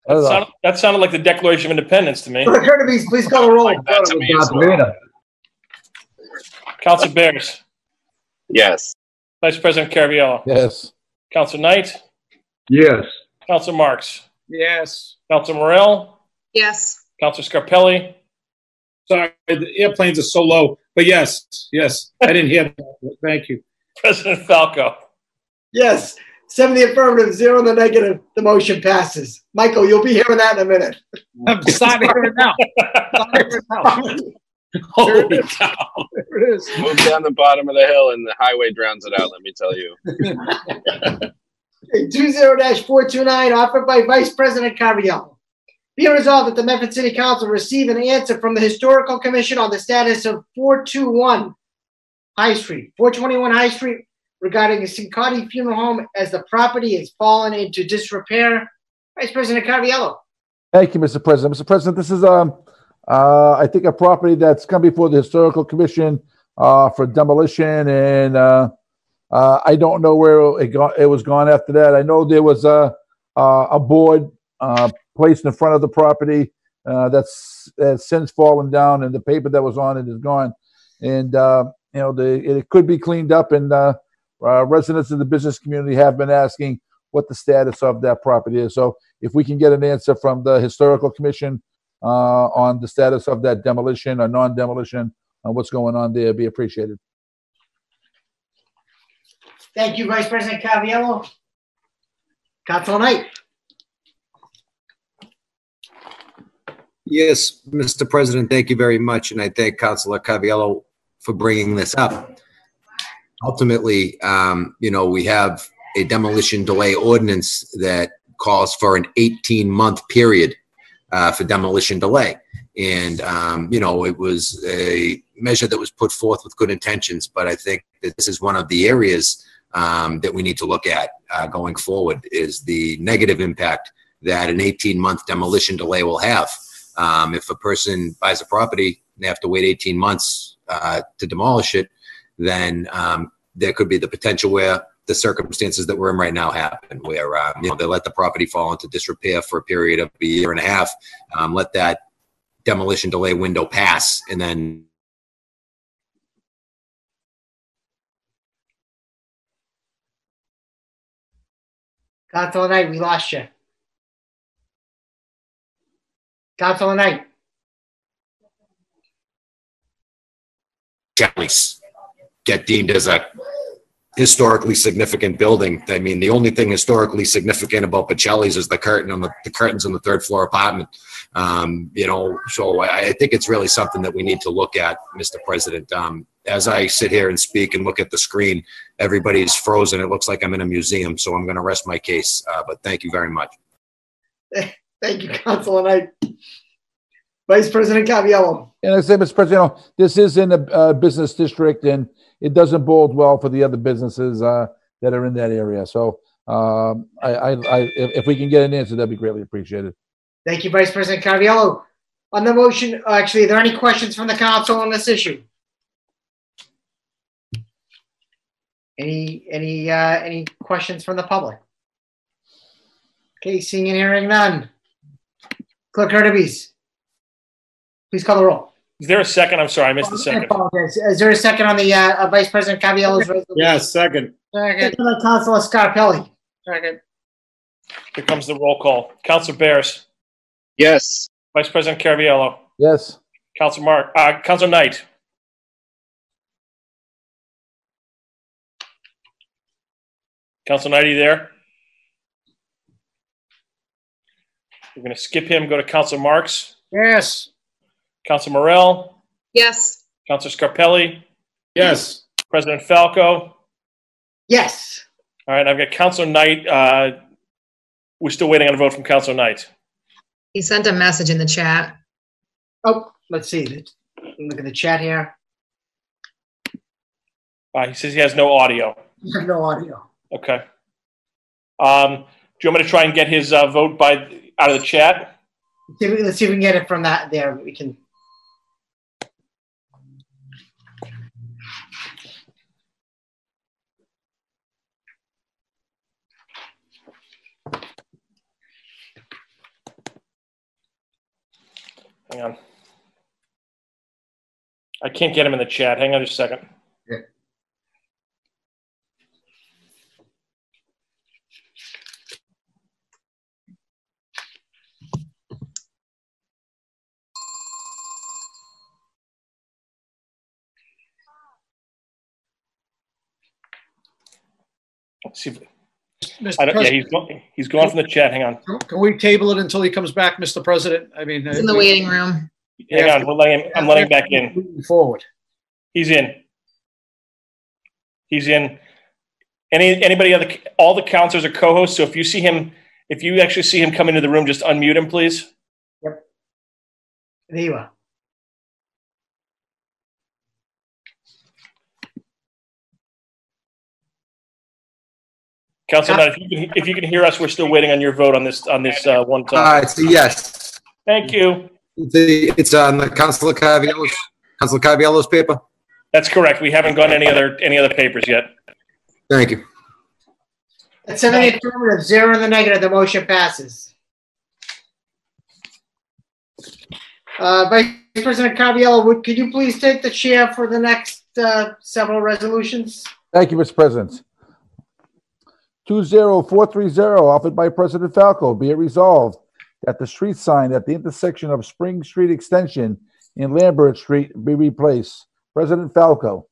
I don't know. Sound- That sounded like the Declaration of Independence to me. Clerk Hurtubise, please call the roll. I thought it was Darth Council Bears, Yes. Vice President Caraviello, Yes. Council Knight, Yes. Council Marks, Yes. Council Morell, Yes. Council Scarpelli, Sorry, the airplanes are so low, but yes, yes, I didn't hear that. Thank you. President Falco. Yes, seven the affirmative, zero in the negative. The motion passes. Michael, you'll be hearing that in a minute. <laughs> I'm starting to hear it now. <laughs> Starting to it now. Cow. There it is. Move down the bottom of the hill and the highway drowns it out, let me tell you. <laughs> Two zero dash four two nine, offered by Vice President Caraviello. Be resolved that the Medford City Council receive an answer from the Historical Commission on the status of four two one High Street, four twenty-one High Street regarding the Sincotti Funeral Home as the property has fallen into disrepair. Vice President Caraviello. Thank you, Mr. President. Mr. President, this is, um, uh, I think a property that's come before the Historical Commission, uh, for demolition and, uh, uh, I don't know where it got, it was gone after that. I know there was a, a board, uh, placed in front of the property, uh, that's, that's since fallen down and the paper that was on it is gone. And, you know, the, it could be cleaned up and, residents of the business community have been asking what the status of that property is. So if we can get an answer from the historical commission on the status of that demolition or non-demolition, on what's going on there, be appreciated. Thank you, Vice President Caviello. Council Knight. Yes, Mr. President, thank you very much, and I thank Councilor Caviello for bringing this up. Ultimately, um, you know, we have a demolition delay ordinance that calls for an 18-month period uh, for demolition delay. And, um, you know, it was a measure that was put forth with good intentions, but I think that this is one of the areas um, that we need to look at uh, going forward is the negative impact that an 18-month demolition delay will have. Um, if a person buys a property and they have to wait 18 months uh, to demolish it, then um, there could be the potential where the circumstances that we're in right now happen, where uh, you know they let the property fall into disrepair for a period of a year and a half, um, let that demolition delay window pass, and then Council Knight, we lost you. Council Knight. Challies get deemed as a historically significant building. I mean, the only thing historically significant about Pacelli's is the curtain on the, the curtains on the third floor apartment. Um, you know, so I, I think it's really something that we need to look at, Mr. President. Um, as I sit here and speak and look at the screen, everybody's frozen. It looks like I'm in a museum, so I'm going to rest my case. Uh, but thank you very much. <laughs> Thank you, Council And I, Vice President Caraviello. And I say, Mr. President, you know, this is in a uh, business district and it doesn't bode well for the other businesses uh, that are in that area. So um, I, I, I, if, we can get an answer, that'd be greatly appreciated. Thank you, Vice President Caraviello. On the motion, actually, are there any questions from the council on this issue? Any, any, uh, any questions from the public? Okay, seeing and hearing none. Clerk Hurtubise. Please call the roll. Is there a second? I'm sorry, I missed the I second. apologize. Is there a second on the, uh, uh, Vice President Caviello's resolution? Yes, second. Second by Councilor Scarpelli. Second. Here comes the roll call. Counselor Bears, Yes. Vice President Caraviello, Yes. Counselor Mark, uh, Counselor Knight. Counselor Knight, are you there? We're going to skip him, go to Counselor Marks, Yes. Counselor Morell, Yes. Counselor Scarpelli, Yes. President Falco. Yes. All right, I've got Counselor Knight. Uh, we're still waiting on a vote from Counselor Knight. He sent a message in the chat. Oh, let's see. Look at the chat here. Uh, he says he has no audio. You have no audio. Okay. Um, do you want me to try and get his uh, vote by out of the chat? See if we- Let's see if we can get it from that there. We can. Hang on. I can't get him in the chat. Hang on just a second. Let's see Mr. I don't, yeah, President, he's, go- he's gone from the chat. Hang on. can we table it until he comes back, Mr. President? I mean. He's in the uh, waiting room. Hang on. We're letting him, I'm letting him back in. Forward. He's in. He's in. Any anybody other? All the counselors are co-hosts. So if you see him, if you actually see him come into the room, just unmute him, please. There you are. Council Knight, if you can, if you can hear us, we're still waiting on your vote on this on this uh, one Uh, time. it's a yes. Thank you. The, it's on the Councilor Caviello's, Councilor Caviello's paper. That's correct. We haven't gone any other any other papers yet. Thank you. At seven in the affirmative, zero in the negative, the motion passes. Uh, Vice President Caviello, would, could you please take the chair for the next, uh, several resolutions? Thank you, Mr. President. 20430, offered by President Falco, be it resolved that the street sign at the intersection of Spring Street Extension and Lambert Street be replaced. President Falco.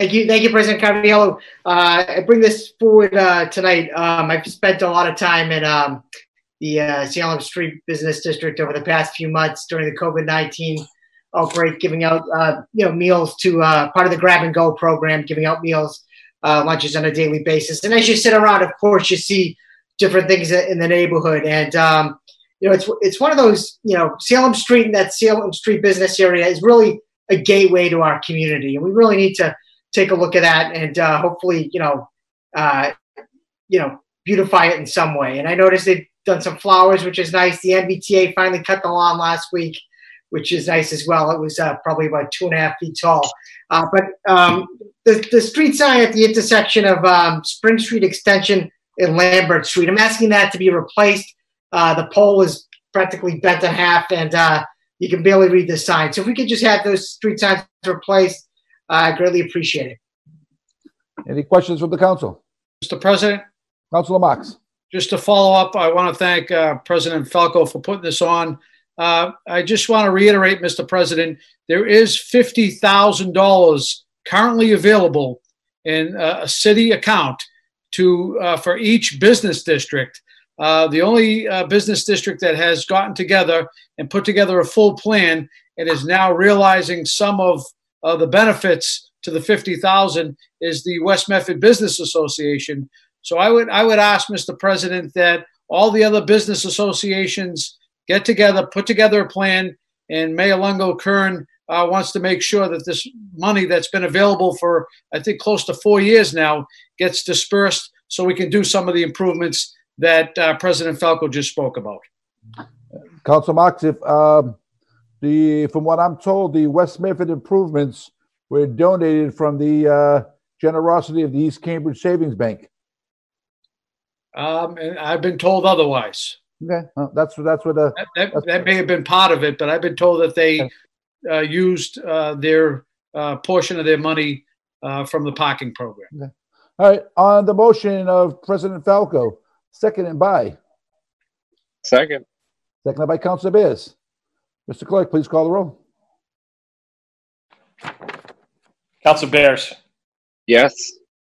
Thank you, thank you, President Caraviello. Uh, I bring this forward, uh, tonight. Um, I've spent a lot of time in, um, the, uh, Salem Street Business District over the past few months during the COVID-19 outbreak, giving out, uh, you know, meals to, uh, part of the grab and go program, giving out meals, uh, lunches on a daily basis. And as you sit around, of course, you see different things in the neighborhood. And, um, you know, it's, it's one of those, you know, Salem Street and that Salem Street business area is really a gateway to our community. And we really need to take a look at that and uh, hopefully, you know, uh, you know, beautify it in some way. And I noticed they've done some flowers, which is nice. The MBTA finally cut the lawn last week, which is nice as well. It was uh, probably about two and a half feet tall. Uh, but um, the, the street sign at the intersection of um, Spring Street Extension and Lambert Street, I'm asking that to be replaced. Uh, the pole is practically bent in half and uh, you can barely read the sign. So if we could just have those street signs replaced, I greatly appreciate it. Any questions from the council? Mr. President, Councilor Marks. just to follow up, I want to thank uh, President Falco for putting this on. Uh, I just want to reiterate, Mr. President, there is $50,000 currently available in uh, a city account to, uh, for each business district. Uh, The only uh, business district that has gotten together and put together a full plan and is now realizing some of uh, the benefits to the 50,000 is the West Medford Business Association. So I would, I would ask, Mr. President, that all the other business associations get together, put together a plan, and Mayor Lungo-Koehn uh, wants to make sure that this money that's been available for, I think, close to four years now gets dispersed so we can do some of the improvements that uh, President Falco just spoke about. Council Marks, if, um, the, from what I'm told, the West Medford improvements were donated from the uh, generosity of the East Cambridge Savings Bank. Um, and I've been told otherwise. Okay, well, that's that's what uh, That, that, that may have been part of it, but I've been told that they uh, used uh, their uh, portion of their money uh, from the parking program. all right on the motion of President Falco, second and by Second. seconded by Councilor Bears. Mr. Clerk, please call the roll. Council Bears, Yes.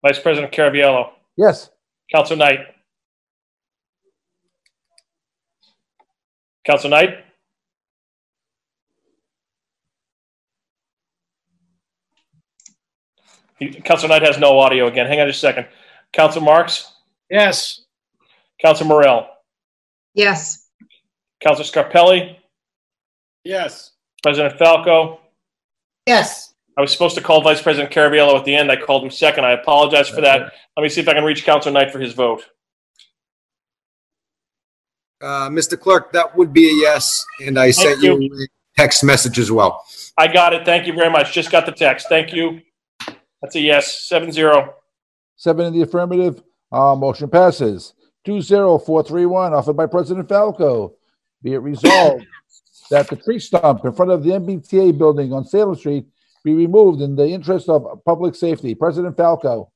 Vice President Caraviello, Yes. Council Knight. Council Knight, He- Council Knight has no audio again. Hang on just a second. Council Marks, Yes. Council Morell, Yes. Council Scarpelli, Yes. President Falco. Yes. I was supposed to call Vice President Caraviello at the end. I called him second. I apologize for that. Let me see if I can reach Council Knight for his vote. Uh, Mr. Clerk, that would be a yes, and I sent you. you a text message as well. I got it. Thank you very much. Just got the text. Thank you. That's a yes, seven zero. Seven in the affirmative. Uh, motion passes. Two zero four three one, offered by President Falco. Be it resolved <coughs> that the tree stump in front of the MBTA building on Salem Street be removed in the interest of public safety. President Falco.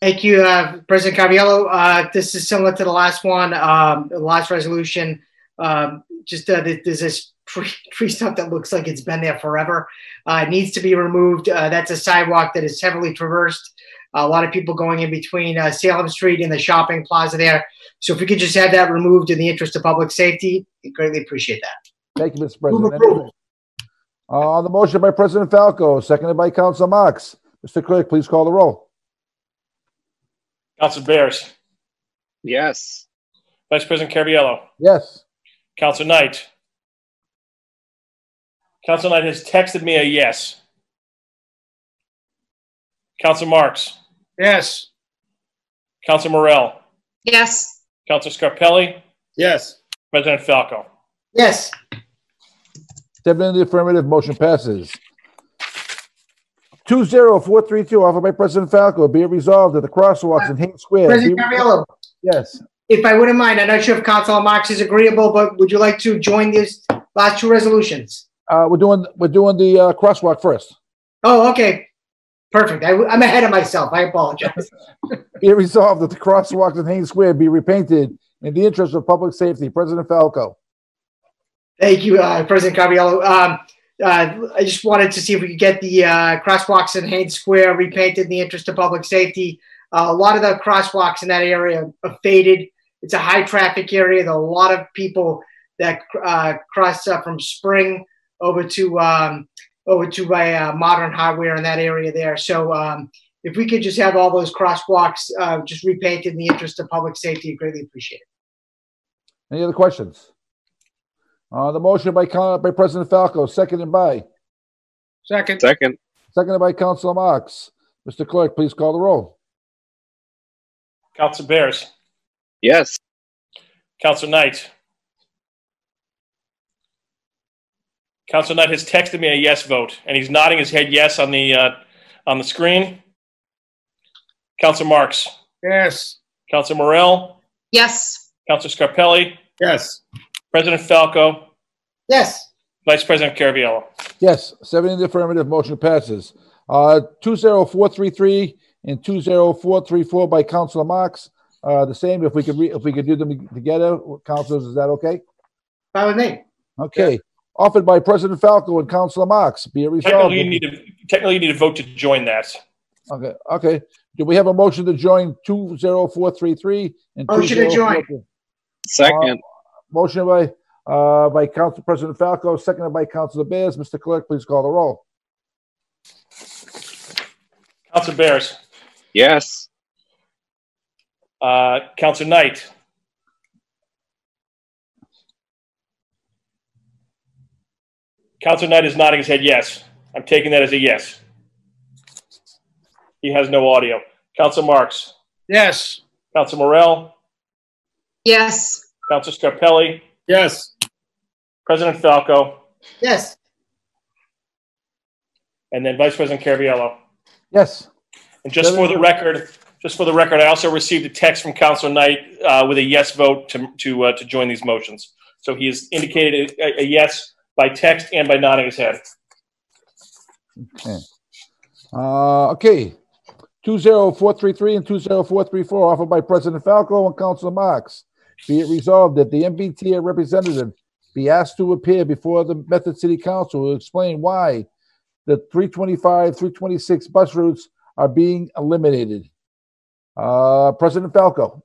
Thank you, uh, President Caraviello. Uh, this is similar to the last one, um, the last resolution. Um, just uh, there's this tree, tree <laughs> stump that looks like it's been there forever. Uh, it needs to be removed. Uh, that's a sidewalk that is heavily traversed. a lot of people going in between uh, Salem Street and the shopping plaza there. So if we could just have that removed in the interest of public safety, we greatly appreciate that. Thank you, Mr. Move President. approval. Uh, on the motion by President Falco, seconded by Council Marks. Mr. Clerk, please call the roll. Council Bears, Yes. Vice President Caraviello, Yes. Council Knight. Council Knight has texted me a yes. Council Marks, Yes. Council Morell, Yes. Council Scarpelli, Yes. President Falco. Yes. Seven in the affirmative, motion passes. Two zero four three two, offered by President Falco, be it resolved that the crosswalks in Haines Square. President be- Yes, if I wouldn't mind, I'm not sure if Councilor Marks is agreeable, but would you like to join these last two resolutions? uh, we're doing, we're doing the, uh, crosswalk first. Oh, okay. Perfect. I, I'm ahead of myself. I apologize. <laughs> Be it resolved that the crosswalks in Haines Square be repainted in the interest of public safety. President Falco. Thank you, uh, President Caraviello. Um, uh, I just wanted to see if we could get the uh, crosswalks in Haines Square repainted in the interest of public safety. Uh, a lot of the crosswalks in that area are faded. It's a high traffic area. There are a lot of people that uh, cross uh, from Spring over to um, over to by uh, Modern Hardware in that area there. So um, if we could just have all those crosswalks just repainted in the interest of public safety, I'd greatly appreciate it. Any other questions? Uh, the motion by, by President Falco, seconded by, Second. Second. seconded by Councilor Marks. Mr. Clerk, please call the roll. Council Bears, Yes. Council Knight. Council Knight has texted me a yes vote, and he's nodding his head yes on the, uh, on the screen. Council Marks, Yes. Council Morell, Yes. Council Scarpelli, Yes. President Falco, Yes. Vice President Caraviello. Yes, seven in the affirmative, motion passes. Uh, two zero four three three and two zero four three four by Councilor Marks. Uh, the same, if we could re, if we could do them together, councilors, is that okay? Fine with me. Okay, offered by President Falco and Councilor Marks, be it resolved. Technically, you need to, technically, you need to vote to join that. Okay, okay. Do we have a motion to join two zero four three three and? Motion to 2043? join. Second. Motion by, uh, by Council President Falco, seconded by Councilor Bears. Mr. Clerk, please call the roll. Council Bears, Yes. uh, Council Knight, Council Knight is nodding his head yes. I'm taking that as a yes. He has no audio. Council Marks, Yes. Council Morell, Yes. Council Scarpelli, Yes. President Falco, Yes. and then Vice President Caraviello. Yes. And just for the record, just for the record, I also received a text from Councilor Knight uh, with a yes vote to to uh, to join these motions. So he has indicated a, a yes by text and by nodding his head. Okay. Uh, okay. 20433 and 20434 offered by President Falco and Councilor Marks. Be it resolved that the MBTA representative be asked to appear before the Medford City Council to explain why the 325, 326 bus routes are being eliminated. Uh, President Falco.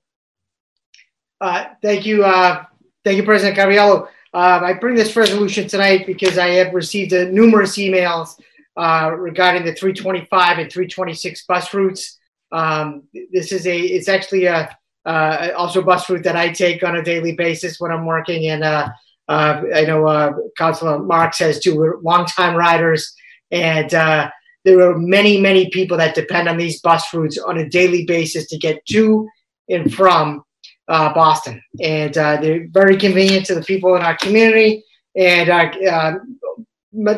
Uh, Thank you, uh, thank you, President Caraviello. Uh, I bring this resolution tonight because I have received numerous emails uh, regarding the 325 and 326 bus routes. Um, This is a, it's actually a, uh, also bus route that I take on a daily basis when I'm working. And uh, uh, I know uh, Councilor Marks has we're longtime riders. And uh, there are many, many people that depend on these bus routes on a daily basis to get to and from uh, Boston. And uh, they're very convenient to the people in our community. And uh, uh,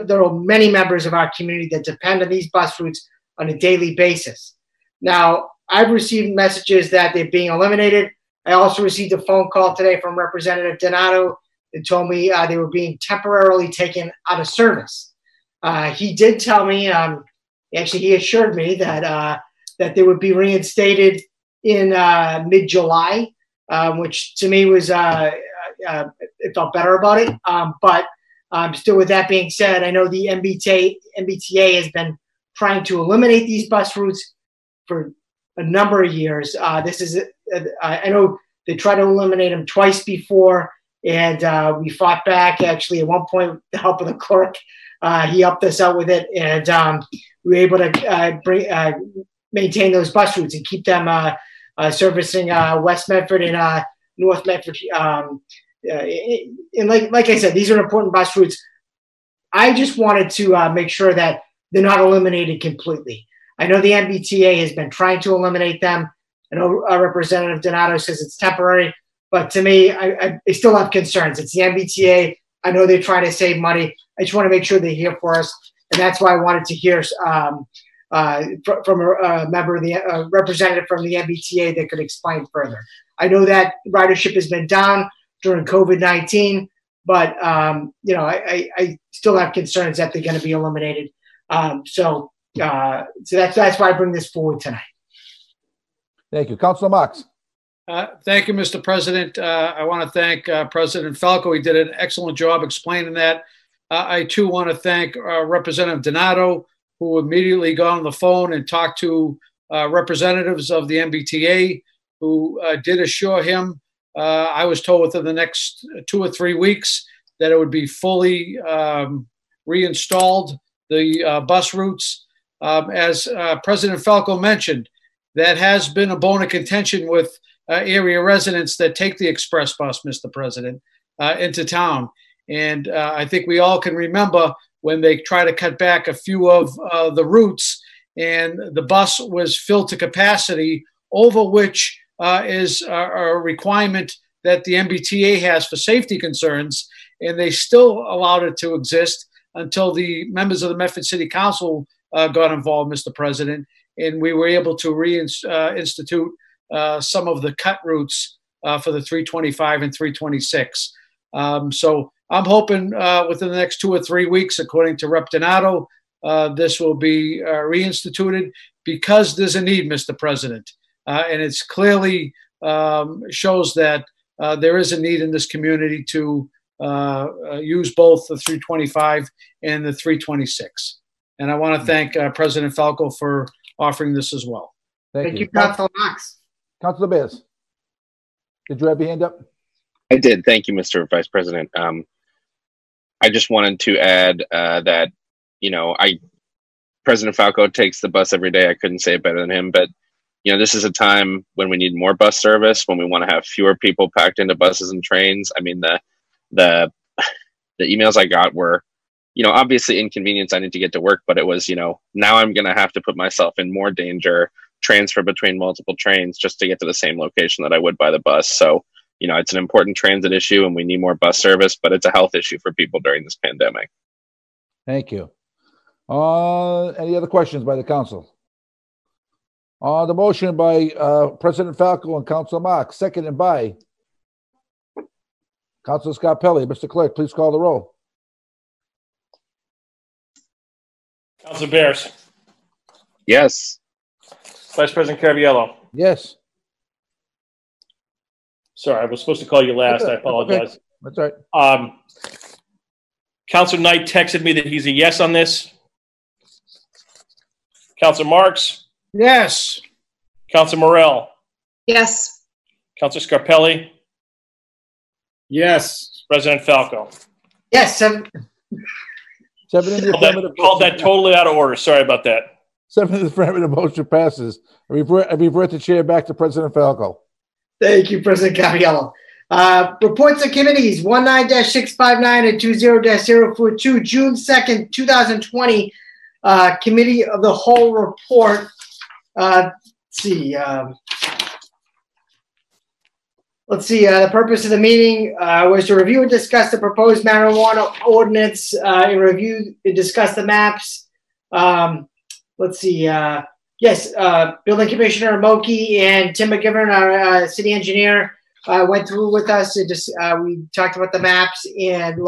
there are many members of our community that depend on these bus routes on a daily basis. Now, I've received messages that they're being eliminated. I also received a phone call today from Representative Donato that told me uh, they were being temporarily taken out of service. Uh, he did tell me, um, actually, he assured me that uh, that they would be reinstated in uh, mid-July, um, which to me was uh, uh, it felt better about it. Um, but um, still, with that being said, I know the MBTA MBTA has been trying to eliminate these bus routes for a number of years. Uh, this is uh, I know they tried to eliminate them twice before, and uh, we fought back. Actually, at one point, with the help of the clerk, uh, he helped us out with it, and um, we were able to uh, bring uh, maintain those bus routes and keep them servicing West Medford and North Medford. Um, and like like I said, these are important bus routes. I just wanted to make sure that they're not eliminated completely. I know the MBTA has been trying to eliminate them. I know uh, Representative Donato says it's temporary, but to me, I, I, still have concerns. It's the MBTA. I know they're trying to save money. I just want to make sure they're here for us, and that's why I wanted to hear um, uh, fr- from a, a member of the representative from the MBTA that could explain further. I know that ridership has been down during COVID nineteen, but um, you know, I, I, I still have concerns that they're going to be eliminated. Um, so, uh, so that's that's why I bring this forward tonight. Thank you. Councilor Marks. Uh, Thank you, Mr. President. Uh, I want to thank uh, President Falco. He did an excellent job explaining that. Uh, I too want to thank uh, Representative Donato, who immediately got on the phone and talked to uh, representatives of the MBTA, who uh, did assure him, uh, I was told within the next two or three weeks, that it would be fully um, reinstalled, the uh, bus routes. Um, As uh, President Falco mentioned, that has been a bone of contention with uh, area residents that take the express bus, Mr. President, uh, into town. And uh, I think we all can remember when they try to cut back a few of uh, the routes and the bus was filled to capacity, over which uh, is a, a requirement that the MBTA has for safety concerns. And they still allowed it to exist until the members of the Medford City Council uh, got involved, Mr. President. And we were able to reinstitute uh, some of the cut routes uh, for the 325 and 326. Um, so I'm hoping uh, within the next two or three weeks, according to Rep Donato, uh, this will be uh, reinstituted because there's a need, Mr. President. Uh, and it's clearly um, shows that uh, there is a need in this community to uh, uh, use both the 325 and the 326. And I want to thank uh, President Falco for offering this as well. Thank you, Councilor Marks. Councilor Bears. Did you have your hand up? I did. Thank you, Mr. Vice President. Um, I just wanted to add uh, that, you know, I President Falco takes the bus every day. I couldn't say it better than him, but you know, this is a time when we need more bus service, when we want to have fewer people packed into buses and trains. I mean, the the <laughs> the emails I got were, you know, obviously inconvenience. I need to get to work, but it was, you know, now I'm going to have to put myself in more danger, transfer between multiple trains just to get to the same location that I would by the bus. So, you know, it's an important transit issue and we need more bus service, but it's a health issue for people during this pandemic. Thank you. Uh, any other questions by the council? Uh, the motion by, uh, President Falco and Council Marks, seconded by Council Scarpelli. Mr. Clerk, please call the roll. Council Bears, Yes. Vice President Caraviello. Yes, Sorry, I was supposed to call you last. I apologize. that's right. Um, Council Knight texted me that he's a yes on this. Council Marks, Yes. Council Morell, Yes. Council Scarpelli, Yes. President Falco. Yes, seven, Seven in the Called that, called that totally out of order. Sorry about that. Seven in the affirmative motion passes. I revert, I revert the chair back to President Falco. thank you, President Caraviello. Uh, reports of committees, one nine dash six five nine and two zero dash zero four two, June second, two thousand twenty, uh, Committee of the Whole Report. Uh, let's see, um, let's see, uh, the purpose of the meeting, uh, was to review and discuss the proposed marijuana ordinance, uh, and review and discuss the maps. Um, let's see, uh, yes, uh, Building Commissioner Mochi and Tim McGivern, our, uh, city engineer, uh, went through with us and just, we talked about the maps and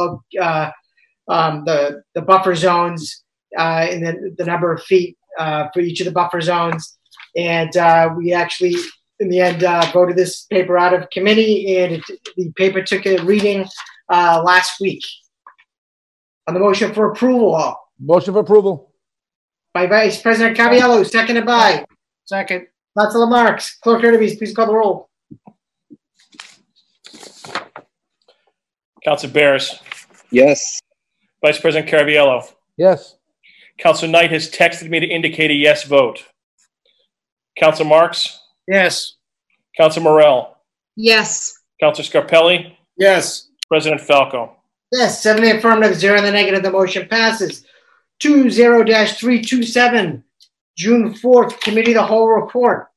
um, the, the buffer zones, and then the number of feet, for each of the buffer zones. And, we actually, in the end, uh, voted this paper out of committee and it, the paper took a reading, uh, last week. On the motion for approval Motion for approval. by Vice President Caraviello, seconded by Second. Councilor Marks. Clerk Hurtubise, please call the roll. Council Bears, Yes. Vice President Caraviello. Yes, Council Knight has texted me to indicate a yes vote. Council Marks, Yes. Council Morell, Yes. Council Scarpelli, Yes. President Falco. Yes, seven in the affirmative, zero in the negative, the motion passes. Two zero dash three two seven, June fourth, Committee of the Whole Report.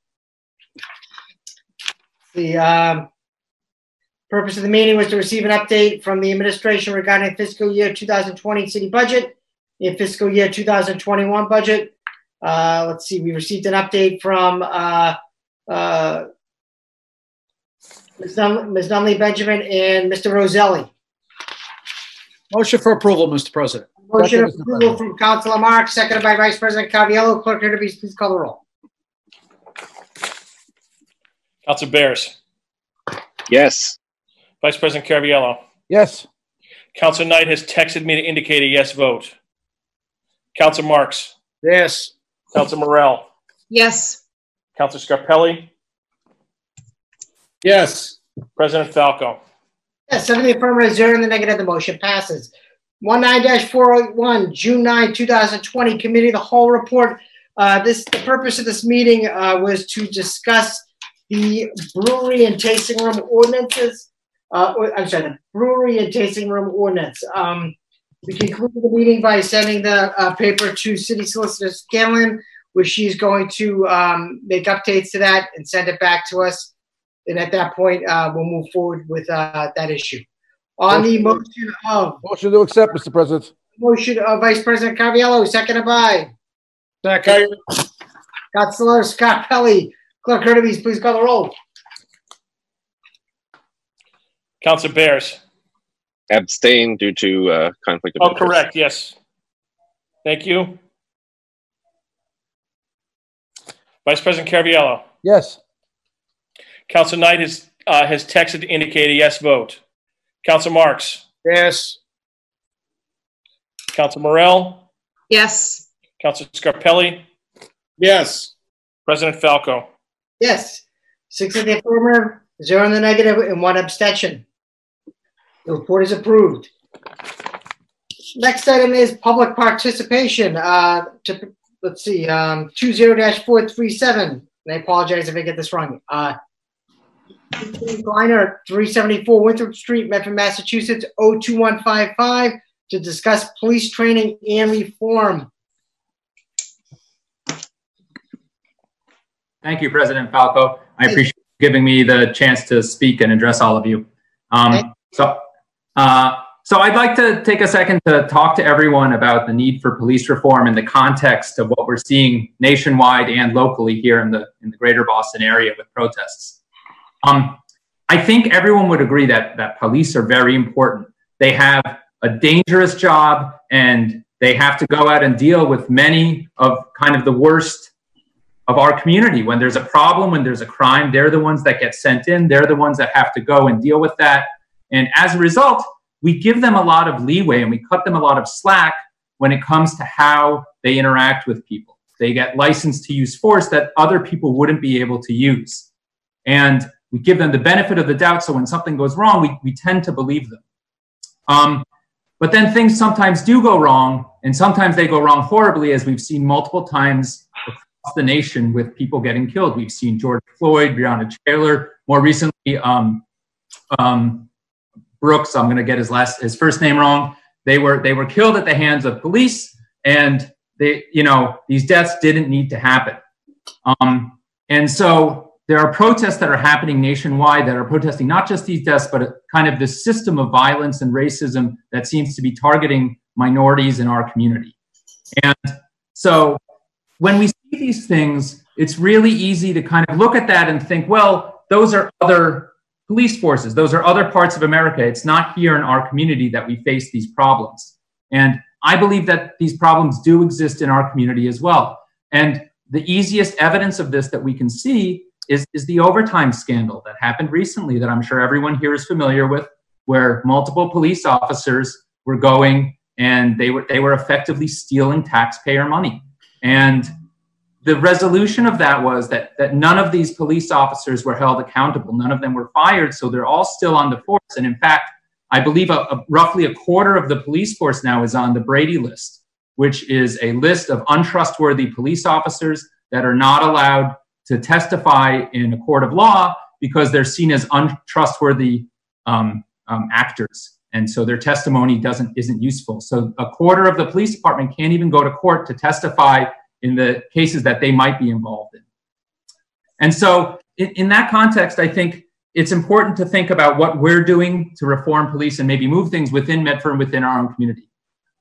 The, um, purpose of the meeting was to receive an update from the administration regarding fiscal year two thousand twenty city budget and fiscal year two thousand twenty-one budget. Uh, let's see, we received an update from, uh, uh, Ms. Nunley Ms. Nunley Benjamin and Mr. Roselli. Motion for approval, Mr. President. Motion of Second, Mr. approval President. from Councilor Marks, seconded by Vice President Caraviello. Clerk Hurtubise, please call the roll. Council Bears, Yes. Vice President Caraviello. yes, Council Knight has texted me to indicate a yes vote. Council Marks, Yes. Council Morell, Yes. Council Scarpelli, Yes. President Falco. Yes, seven in the affirmative, zero in the negative, the motion passes. One nine four oh one, June 9, two thousand twenty, Committee of the Whole Report. Uh, this, the purpose of this meeting, uh, was to discuss the brewery and tasting room ordinances. Uh, or- I'm sorry, the brewery and tasting room ordinance. Um, we concluded the meeting by sending the, uh, paper to City Solicitor Scanlon, where she's going to, um, make updates to that and send it back to us. And at that point, uh, we'll move forward with, uh, that issue. On the motion of, motion to accept, Mr. President. motion of Vice President Caraviello, seconded by Second. Councilor Scarpelli. Clerk Hurtubise, please call the roll. Council Bears. Abstain due to uh, conflict of interest. Oh, interest. correct, yes. Thank you. Vice President Caraviello. Yes, Council Knight has, uh, has texted to indicate a yes vote. Council Marks, Yes. Council Morell, Yes. Council Scarpelli, Yes. President Falco. Yes, six in the affirmative, zero in the negative, and one abstention. The report is approved. Next item is public participation. Uh, to, let's see, um, two zero dash four three seven. And I apologize if I get this wrong. Uh, Kleiner, three seventy-four Winthrop Street, Medford, Massachusetts, 02155, to discuss police training and reform. Thank you, President Falco. I appreciate you giving me the chance to speak and address all of you. Um, so, uh, so I'd like to take a second to talk to everyone about the need for police reform in the context of what we're seeing nationwide and locally here in the in the greater Boston area with protests. Um, I think everyone would agree that that police are very important. They have a dangerous job and they have to go out and deal with many of kind of the worst of our community. When there's a problem, when there's a crime, they're the ones that get sent in. They're the ones that have to go and deal with that. And as a result, we give them a lot of leeway and we cut them a lot of slack when it comes to how they interact with people. They get licensed to use force that other people wouldn't be able to use. And we give them the benefit of the doubt. So when something goes wrong, we, we tend to believe them. Um, but then things sometimes do go wrong, and sometimes they go wrong horribly, as we've seen multiple times across the nation with people getting killed. We've seen George Floyd, Breonna Taylor, more recently, um, um, Brooks. I'm going to get his last his first name wrong. They were they were killed at the hands of police, and they you know these deaths didn't need to happen. Um, and so there are protests that are happening nationwide that are protesting not just these deaths, but kind of this system of violence and racism that seems to be targeting minorities in our community. And so when we see these things, it's really easy to kind of look at that and think, well, those are other police forces. Those are other parts of America. It's not here in our community that we face these problems. And I believe that these problems do exist in our community as well. And the easiest evidence of this that we can see is, is the overtime scandal that happened recently, that I'm sure everyone here is familiar with, where multiple police officers were going and they were, they were effectively stealing taxpayer money. And the resolution of that was that, that none of these police officers were held accountable. None of them were fired, so they're all still on the force. And in fact, I believe a, a, roughly a quarter of the police force now is on the Brady list, which is a list of untrustworthy police officers that are not allowed to testify in a court of law because they're seen as untrustworthy um, um, actors and so their testimony doesn't isn't useful so a quarter of the police department can't even go to court to testify in the cases that they might be involved in. And so, in, in, that context, I think it's important to think about what we're doing to reform police and maybe move things within Medford and within our own community.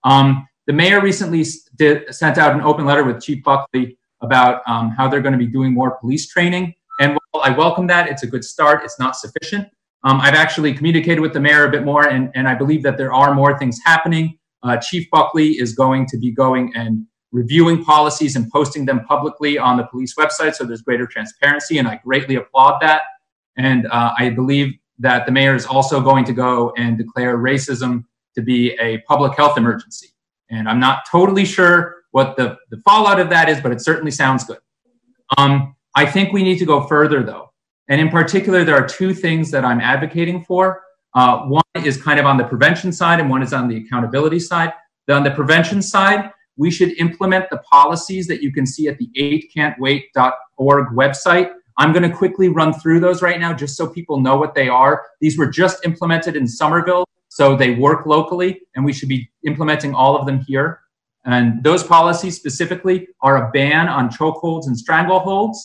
Um, the mayor recently did, sent out an open letter with Chief Buckley about um, how they're going to be doing more police training. And while I welcome that, it's a good start. It's not sufficient. Um, I've actually communicated with the mayor a bit more, and, and I believe that there are more things happening. Uh, Chief Buckley is going to be going and reviewing policies and posting them publicly on the police website so there's greater transparency, and I greatly applaud that. And uh, I believe that the mayor is also going to go and declare racism to be a public health emergency. And I'm not totally sure what the, the fallout of that is, but it certainly sounds good. Um, I think we need to go further, though. And in particular, there are two things that I'm advocating for. Uh, one is kind of on the prevention side, and one is on the accountability side. On the prevention side, we should implement the policies that you can see at the 8can'twait.org website. I'm going to quickly run through those right now just so people know what they are. These were just implemented in Somerville, so they work locally, and we should be implementing all of them here. And those policies specifically are a ban on chokeholds and strangleholds,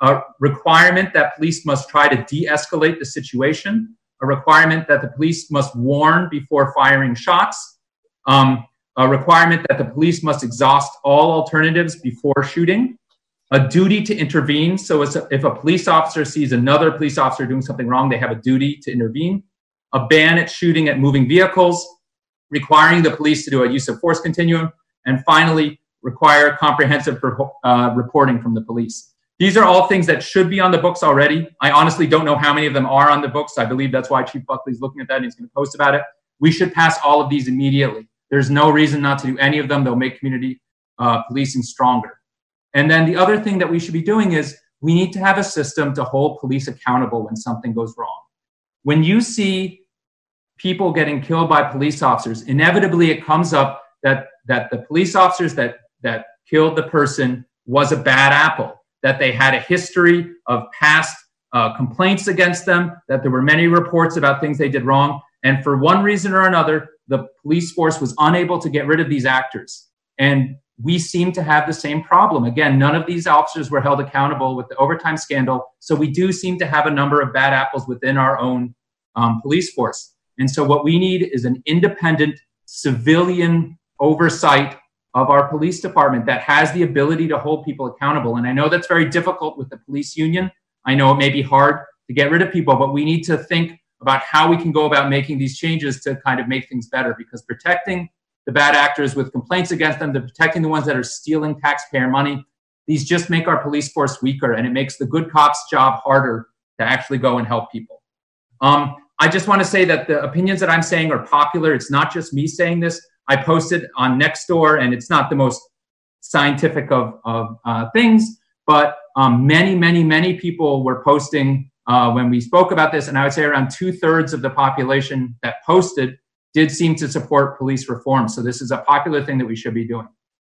a requirement that police must try to de escalate the situation, a requirement that the police must warn before firing shots, um, a requirement that the police must exhaust all alternatives before shooting, a duty to intervene. So if a police officer sees another police officer doing something wrong, they have a duty to intervene, a ban at shooting at moving vehicles, requiring the police to do a use of force continuum, and finally, require comprehensive uh, reporting from the police. These are all things that should be on the books already. I honestly don't know how many of them are on the books. I believe that's why Chief Buckley is looking at that and he's going to post about it. We should pass all of these immediately. There's no reason not to do any of them. They'll make community uh, policing stronger. And then the other thing that we should be doing is we need to have a system to hold police accountable when something goes wrong. When you see people getting killed by police officers, inevitably it comes up that, that the police officers that, that killed the person was a bad apple, that they had a history of past uh, complaints against them, that there were many reports about things they did wrong. And for one reason or another, the police force was unable to get rid of these actors. And we seem to have the same problem. Again, none of these officers were held accountable with the overtime scandal. So we do seem to have a number of bad apples within our own um, police force. And so what we need is an independent civilian oversight of our police department that has the ability to hold people accountable. And I know that's very difficult with the police union. I know it may be hard to get rid of people, but we need to think about how we can go about making these changes to kind of make things better because protecting the bad actors with complaints against them, to protecting the ones that are stealing taxpayer money, these just make our police force weaker and it makes the good cops' job harder to actually go and help people. Um, I just want to say that the opinions that I'm saying are popular. It's not just me saying this. I posted on Nextdoor, and it's not the most scientific of, of uh, things, but um, many, many, many people were posting uh, when we spoke about this, and I would say around two thirds of the population that posted did seem to support police reform. So this is a popular thing that we should be doing.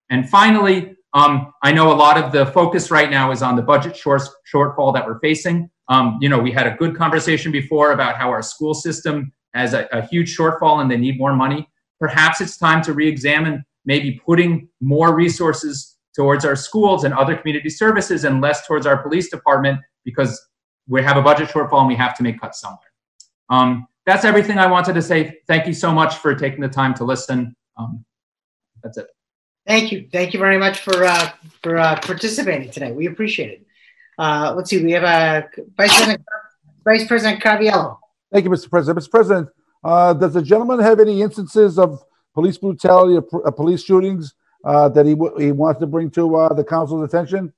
And finally, um, I know a lot of the focus right now is on the budget short, shortfall that we're facing. Um, you know, we had a good conversation before about how our school system has a, a huge shortfall and they need more money. Perhaps it's time to re-examine maybe putting more resources towards our schools and other community services and less towards our police department because we have a budget shortfall and we have to make cuts somewhere. Um, that's everything I wanted to say. Thank you so much for taking the time to listen. Um, that's it. Thank you. Thank you very much for uh, for uh, participating today. We appreciate it. Uh, let's see. We have a Vice President, Vice President Caraviello. Thank you, Mr. President. Mr. President, uh, does the gentleman have any instances of police brutality or uh, police shootings uh, that he he wants to bring to uh, the council's attention?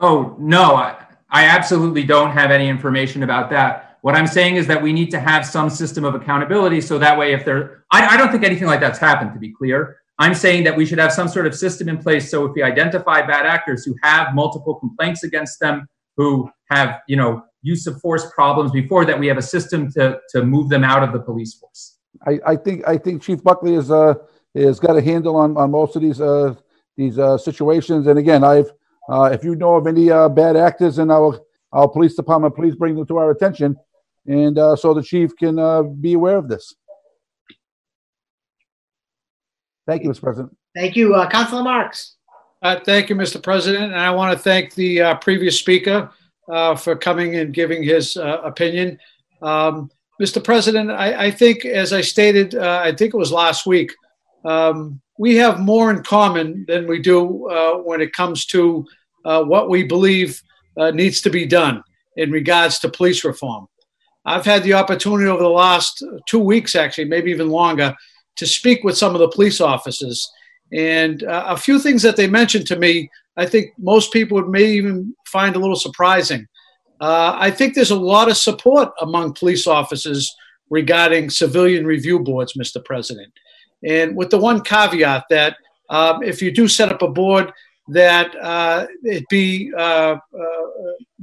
Oh no, I, I absolutely don't have any information about that. What I'm saying is that we need to have some system of accountability, so that way, if there, I, I don't think anything like that's happened. To be clear, I'm saying that we should have some sort of system in place. So if we identify bad actors who have multiple complaints against them, who have, you know, use of force problems before that, we have a system to, to move them out of the police force. I, I think I think Chief Buckley has uh, has got a handle on, on most of these uh, these uh, situations. And again, I've uh, if you know of any uh, bad actors in our our police department, please bring them to our attention, and uh, so the chief can uh, be aware of this. Thank you, Mr. President. Thank you, uh, Councilor Marks. Uh, thank you, Mr. President. And I want to thank the uh, previous speaker uh, for coming and giving his uh, opinion. Um, Mr. President, I, I, think, as I stated, uh, I think it was last week, um, we have more in common than we do uh, when it comes to what we believe needs to be done in regards to police reform. I've had the opportunity over the last two weeks, actually, maybe even longer, to speak with some of the police officers. And uh, a few things that they mentioned to me, I think most people may even find a little surprising. Uh, I think there's a lot of support among police officers regarding civilian review boards, Mr. President. And with the one caveat that um, if you do set up a board, that uh, it be uh, uh,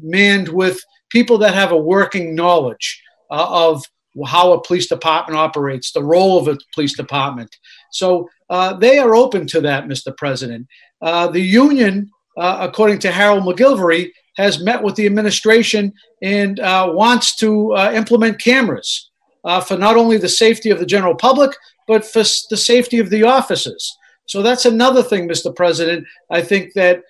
manned with people that have a working knowledge uh, of how a police department operates, the role of a police department. So uh, they are open to that, Mr. President. The union, according to Harold McGilvery, has met with the administration and wants to implement cameras uh, for not only the safety of the general public, but for the safety of the officers. So that's another thing, Mr. President. I think that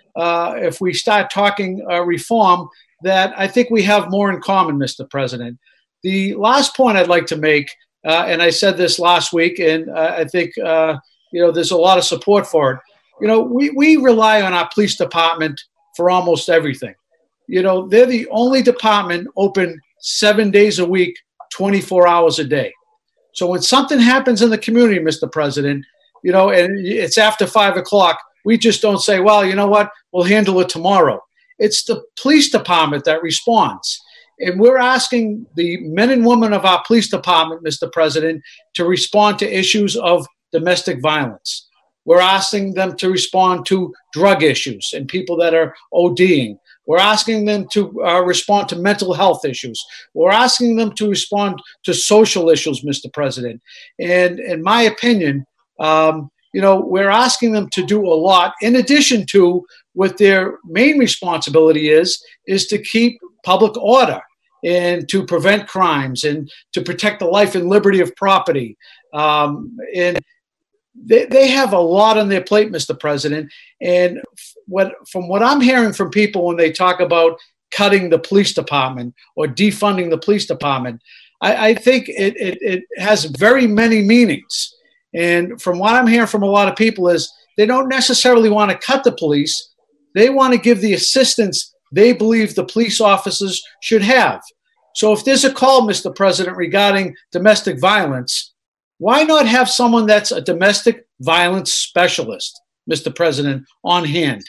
if we start talking reform, that I think we have more in common, Mr. President. The last point I'd like to make, uh, and I said this last week, and uh, I think uh, you know there's a lot of support for it. You know, we, we rely on our police department for almost everything. You know, they're the only department open seven days a week, 24 hours a day. So when something happens in the community, Mr. President, you know, and it's after five o'clock, we just don't say, well, you know what, we'll handle it tomorrow. It's the police department that responds. And we're asking the men and women of our police department, Mr. President, to respond to issues of domestic violence. We're asking them to respond to drug issues and people that are ODing. We're asking them to uh, respond to mental health issues. We're asking them to respond to social issues, Mr. President. And in my opinion, um, you know, we're asking them to do a lot in addition to what their main responsibility is, is to keep public order and to prevent crimes and to protect the life and liberty of property. Um, and they, they have a lot on their plate, Mr. President. And what, from what I'm hearing from people when they talk about cutting the police department or defunding the police department, I, I think it, it, it has very many meanings. And from what I'm hearing from a lot of people is they don't necessarily want to cut the police. They want to give the assistance they believe the police officers should have. So if there's a call, Mr. President, regarding domestic violence, why not have someone that's a domestic violence specialist, Mr. President, on hand?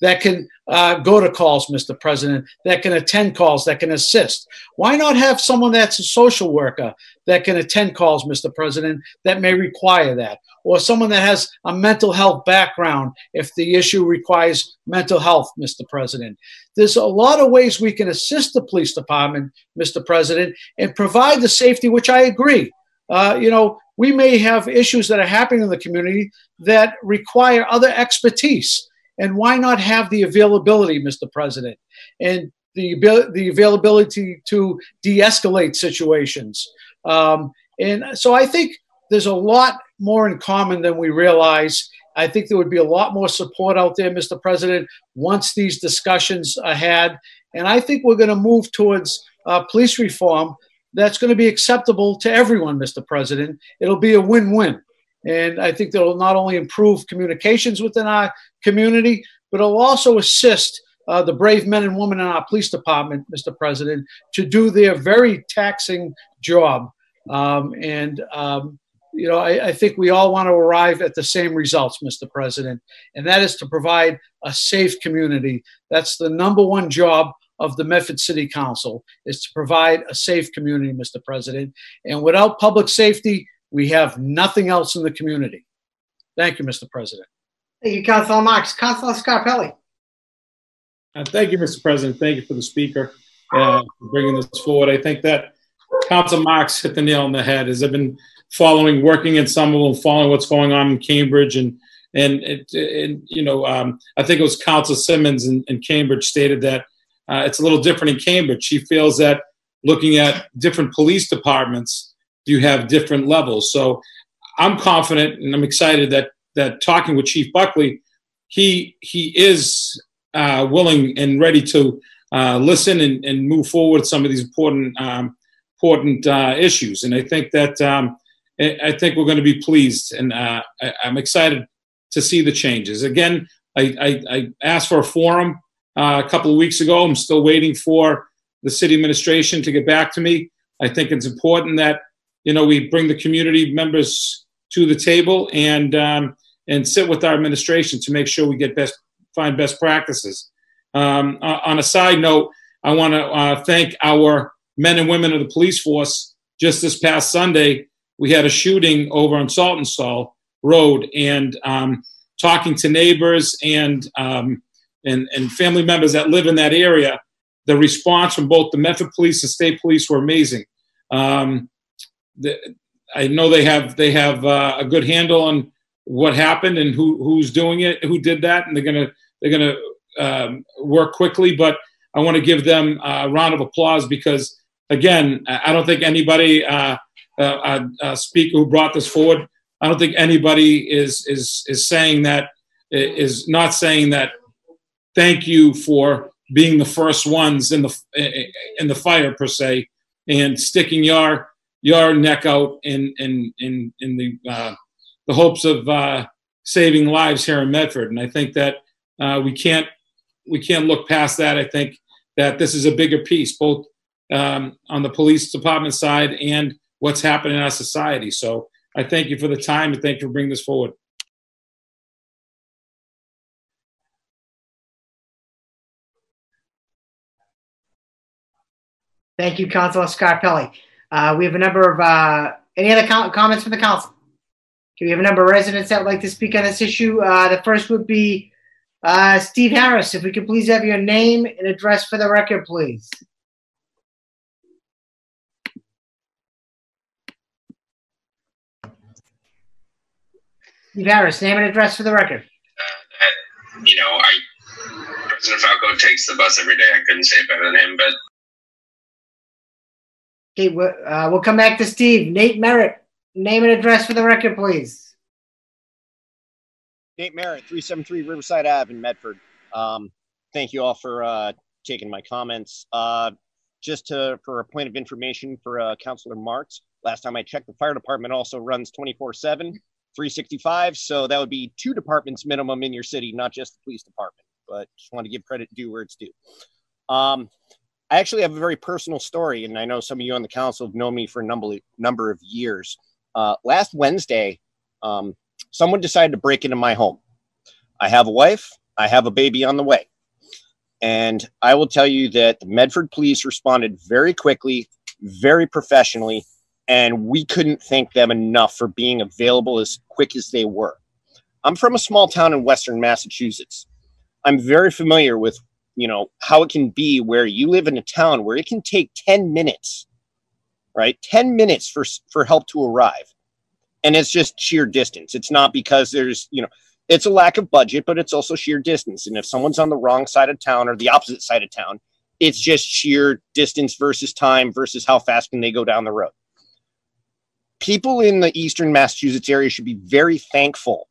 that can uh, go to calls, Mr. President, that can attend calls, that can assist. Why not have someone that's a social worker that can attend calls, Mr. President, that may require that? Or someone that has a mental health background if the issue requires mental health, Mr. President. There's a lot of ways we can assist the police department, Mr. President, and provide the safety, which I agree. Uh, you know, we may have issues that are happening in the community that require other expertise and why not have the availability, Mr. President, and the, the availability to de escalate situations? Um, and so I think there's a lot more in common than we realize. I think there would be a lot more support out there, Mr. President, once these discussions are had. And I think we're going to move towards uh, police reform that's going to be acceptable to everyone, Mr. President. It'll be a win win. And I think that will not only improve communications within our community, but it'll also assist uh, the brave men and women in our police department, Mr. President, to do their very taxing job. Um, and, um, you know, I, I, think we all want to arrive at the same results, Mr. President, and that is to provide a safe community. That's the number one job of the Medford City Council is to provide a safe community, Mr. President. And without public safety, we have nothing else in the community. Thank you, Mr. President. Thank you, Councilor Marks. Councilor Scarpelli. Uh, thank you, Mr. President. Thank you for the speaker uh, for bringing this forward. I think that Council Marks hit the nail on the head. As I've been following, working in Somerville, following what's going on in Cambridge, and and, it, and you know, um, I think it was Council Simmons in, in Cambridge stated that uh, it's a little different in Cambridge. She feels that looking at different police departments, you have different levels. So I'm confident and I'm excited that that talking with Chief Buckley, he he is uh, willing and ready to uh, listen and, and move forward some of these important um, important uh, issues. And I think that um, I think we're going to be pleased, and uh, I, am excited to see the changes. Again, I, I, I asked for a forum uh, a couple of weeks ago. I'm still waiting for the city administration to get back to me. I think it's important that you know we bring the community members to the table and um, and sit with our administration to make sure we get best find best practices. Um, on a side note, I want to uh, thank our men and women of the police force. Just this past Sunday, we had a shooting over on Saltonstall Road, and um, talking to neighbors and, um, and and family members that live in that area, the response from both the Medford Police and State Police were amazing. Um, the, I know they have they have uh, a good handle on what happened and who who's doing it, who did that, and they're gonna they're gonna um, work quickly. But I want to give them a round of applause because again, I don't think anybody uh, uh, uh, speaker who brought this forward. I don't think anybody is is is saying that is not saying that. Thank you for being the first ones in the in the fire per se, and sticking your your neck out in in in in the uh, the hopes of uh, saving lives here in Medford. And I think that uh, we can't we can't look past that. I think that this is a bigger piece, both um, on the police department side and what's happening in our society. So I thank you for the time and thank you for bringing this forward. Thank you, Councilor Scarpelli. Uh, we have a number of uh, any other com- comments from the council. Okay, we have a number of residents that would like to speak on this issue. Uh, the first would be uh, Steve Harris. If we could please have your name and address for the record, please. Steve Harris, name and address for the record. Uh, you know, I President Falco takes the bus every day. I couldn't say better than him, but Okay, we'll, uh, we'll come back to Steve. Nate Merritt, name and address for the record, please. Nate Merritt, 373 Riverside Ave in Medford. Um, thank you all for uh, taking my comments. Uh, just to, for a point of information for uh, Councilor Marks, last time I checked, the fire department also runs 24 7, 365. So that would be two departments minimum in your city, not just the police department. But just want to give credit due where it's due. Um, I actually have a very personal story, and I know some of you on the council have known me for a number, number of years. Uh, last Wednesday, um, someone decided to break into my home. I have a wife, I have a baby on the way. And I will tell you that the Medford police responded very quickly, very professionally, and we couldn't thank them enough for being available as quick as they were. I'm from a small town in Western Massachusetts. I'm very familiar with, you know, how it can be where you live in a town where it can take 10 minutes, right? 10 minutes for for help to arrive. And it's just sheer distance. It's not because there's, you know, it's a lack of budget, but it's also sheer distance. And if someone's on the wrong side of town or the opposite side of town, it's just sheer distance versus time versus how fast can they go down the road. People in the eastern Massachusetts area should be very thankful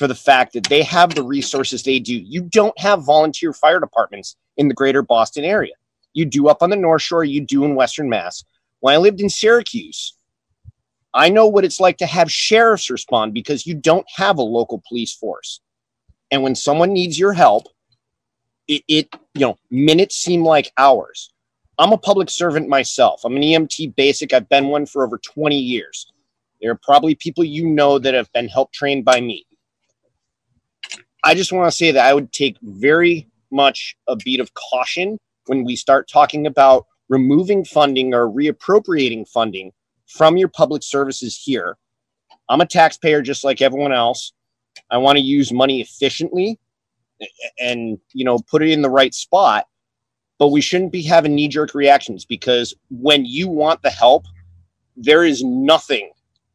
for the fact that they have the resources they do. You don't have volunteer fire departments in the greater Boston area. You do up on the North Shore, you do in Western Mass. When I lived in Syracuse, I know what it's like to have sheriffs respond because you don't have a local police force. And when someone needs your help, it, it you know, minutes seem like hours. I'm a public servant myself. I'm an EMT basic. I've been one for over 20 years. There are probably people you know that have been help trained by me. I just want to say that I would take very much a beat of caution when we start talking about removing funding or reappropriating funding from your public services here. I'm a taxpayer just like everyone else. I want to use money efficiently and you know put it in the right spot but we shouldn't be having knee jerk reactions because when you want the help there is nothing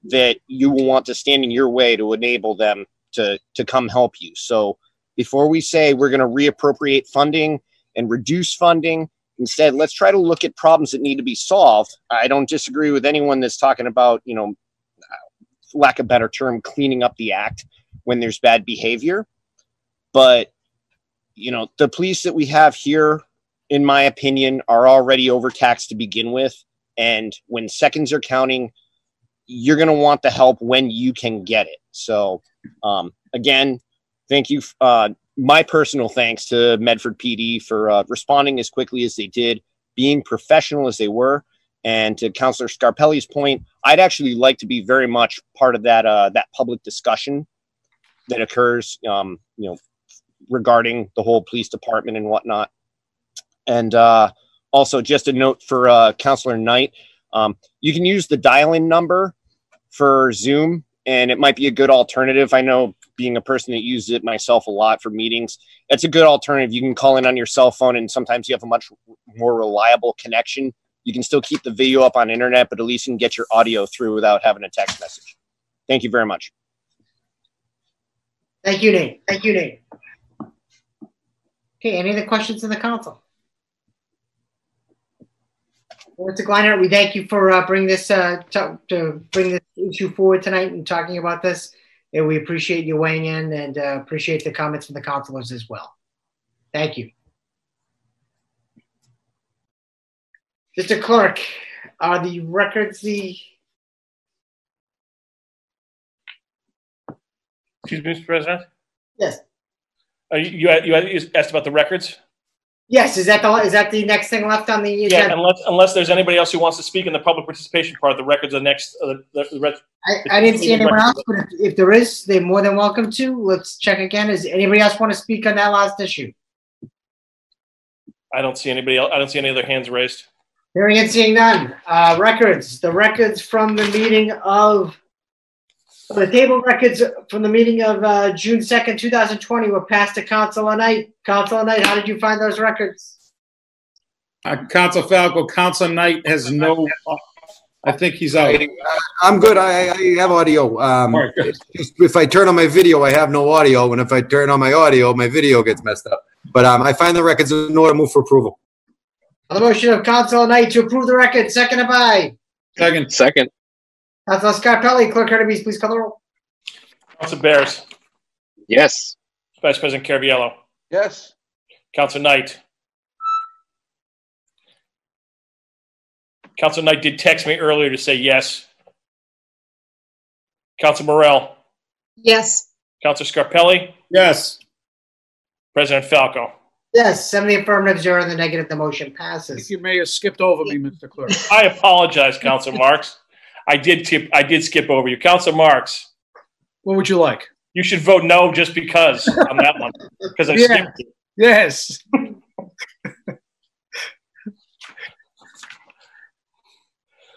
that you will want to stand in your way to enable them to to come help you. So before we say we're going to reappropriate funding and reduce funding instead let's try to look at problems that need to be solved. I don't disagree with anyone that's talking about you know lack of better term cleaning up the act when there's bad behavior. But you know the police that we have here in my opinion are already overtaxed to begin with. And when seconds are counting you're going to want the help when you can get it. So um, again thank you uh, my personal thanks to Medford PD for uh, responding as quickly as they did, being professional as they were, and to Councillor Scarpelli's point, I'd actually like to be very much part of that uh, that public discussion that occurs, um, you know, regarding the whole police department and whatnot. And uh, also, just a note for uh, Councillor Knight, um, you can use the dial-in number for Zoom, and it might be a good alternative. I know being a person that uses it myself a lot for meetings, it's a good alternative. You can call in on your cell phone, and sometimes you have a much more reliable connection. You can still keep the video up on internet, but at least you can get your audio through without having a text message. Thank you very much. Thank you, Nate. Thank you, Nate. Okay, any other questions in the council? Mr. Gleinert, we thank you for uh, bringing this uh, to, to bring this issue forward tonight and talking about this. And we appreciate you weighing in and uh, appreciate the comments from the councilors as well. Thank you. Mr. Clerk, are the records the Excuse me, Mr. President? Yes. Uh, you, you, had- you had- you asked about the records? Yes, is that the is that the next thing left on the agenda? Yeah, unless, unless there's anybody else who wants to speak in the public participation part, the records are next, uh, the, the, rest- I, I didn't see anyone else, but if, if there is, they're more than welcome to. Let's check again. Is anybody else want to speak on that last issue? I don't see anybody else, I don't see any other hands raised. Hearing and seeing none. Uh, records, the records from the meeting of, the table records from the meeting of, uh, June second, two thousand twenty were passed to Council Knight. Council Knight, how did you find those records? Uh, Council Falco, Council Knight has no, I think he's out. I'm good. I, I have audio. Um, All right, good. just if I turn on my video, I have no audio, and if I turn on my audio, my video gets messed up. But um, I find the records in order. Move for approval. On the motion of Council Knight to approve the record, seconded by Second. Second. Council Scarpelli. Clerk Hurtubise, please call the roll. Council Bears, Yes. Vice President Caraviello, Yes. Council Knight, Council Knight did text me earlier to say yes. Council Morell, Yes. Council Scarpelli, Yes. President Falco. Yes, seven in the affirmative, zero in the negative, the motion passes. You may have skipped over me, Mr. Clerk. I apologize, Council Marks. I did tip, I did skip over you. Council Marks, What would you like? you should vote no just because on that one, because I <laughs> Yeah. skipped it. Yes. <laughs>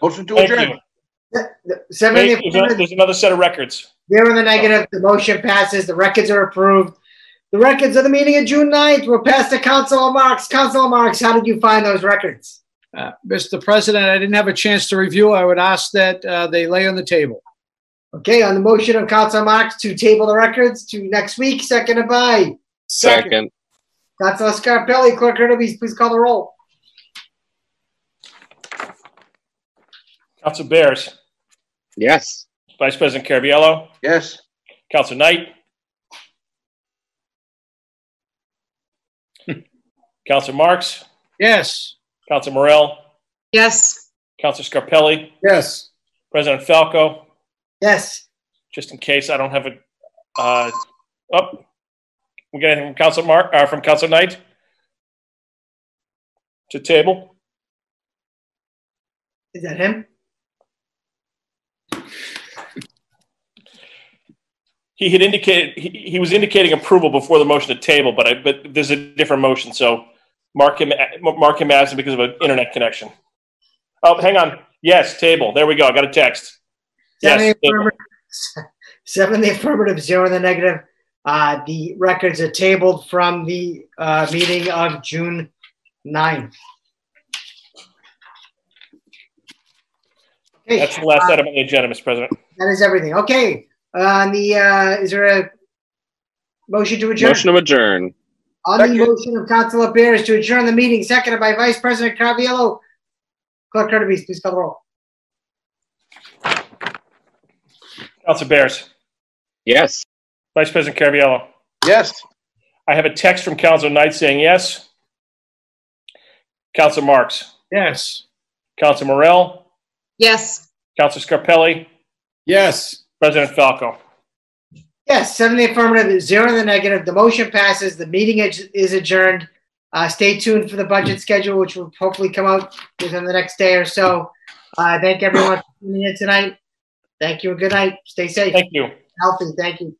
Motion to Thank adjourn. you. Seven in Wait, There's a- affirmative, there's another set of records. zero in the negative, the motion passes. The records are approved. The records of the meeting of June 9th were passed to Council Marks. Council Marks, how did you find those records? Uh, Mr. President, I didn't have a chance to review. I would ask that uh, they lay on the table. Okay, on the motion of Council Marks to table the records to next week, seconded by Second. Council Scarpelli. Clerk Hurtubise, please call the roll. Council Bears, Yes. Vice President Caraviello, Yes. Council Knight. <laughs> Council Marks, Yes. Council Morell, Yes. Council Scarpelli, Yes. President Falco, Yes. just in case I don't have a, uh, up. We got anything from Council Mark, uh, from Council Knight? To table? Is that him? He had indicated, he, he was indicating approval before the motion to table, but I, but there's a different motion, so mark him, mark him absent because of an internet connection. Oh, hang on. Yes, table. There we go. I got a text. Seven Yes, the affirmative, <laughs> seven in the affirmative, zero in the negative. Uh, the records are tabled from the, uh, meeting of June 9th. Okay, That's the last item on the agenda, Mr. President. that is everything. Okay, uh, on the, uh, is there a motion to adjourn? Motion to adjourn. On the motion of Councilor Bears to adjourn the meeting, seconded by Vice President Caraviello. Clerk Hurtubise, please call the roll. Council Bears, Yes. Vice President Caraviello. Yes. I have a text from Council Knight saying yes. Council Marks, Yes. Council Morell, Yes. Council Scarpelli, Yes. President Falco. Yes, seven in the affirmative, zero in the negative. The motion passes. The meeting is is adjourned. Uh, stay tuned for the budget schedule, which will hopefully come out within the next day or so. Uh, thank everyone for tuning in tonight. Thank you and good night. Stay safe, Thank you. healthy. Thank you.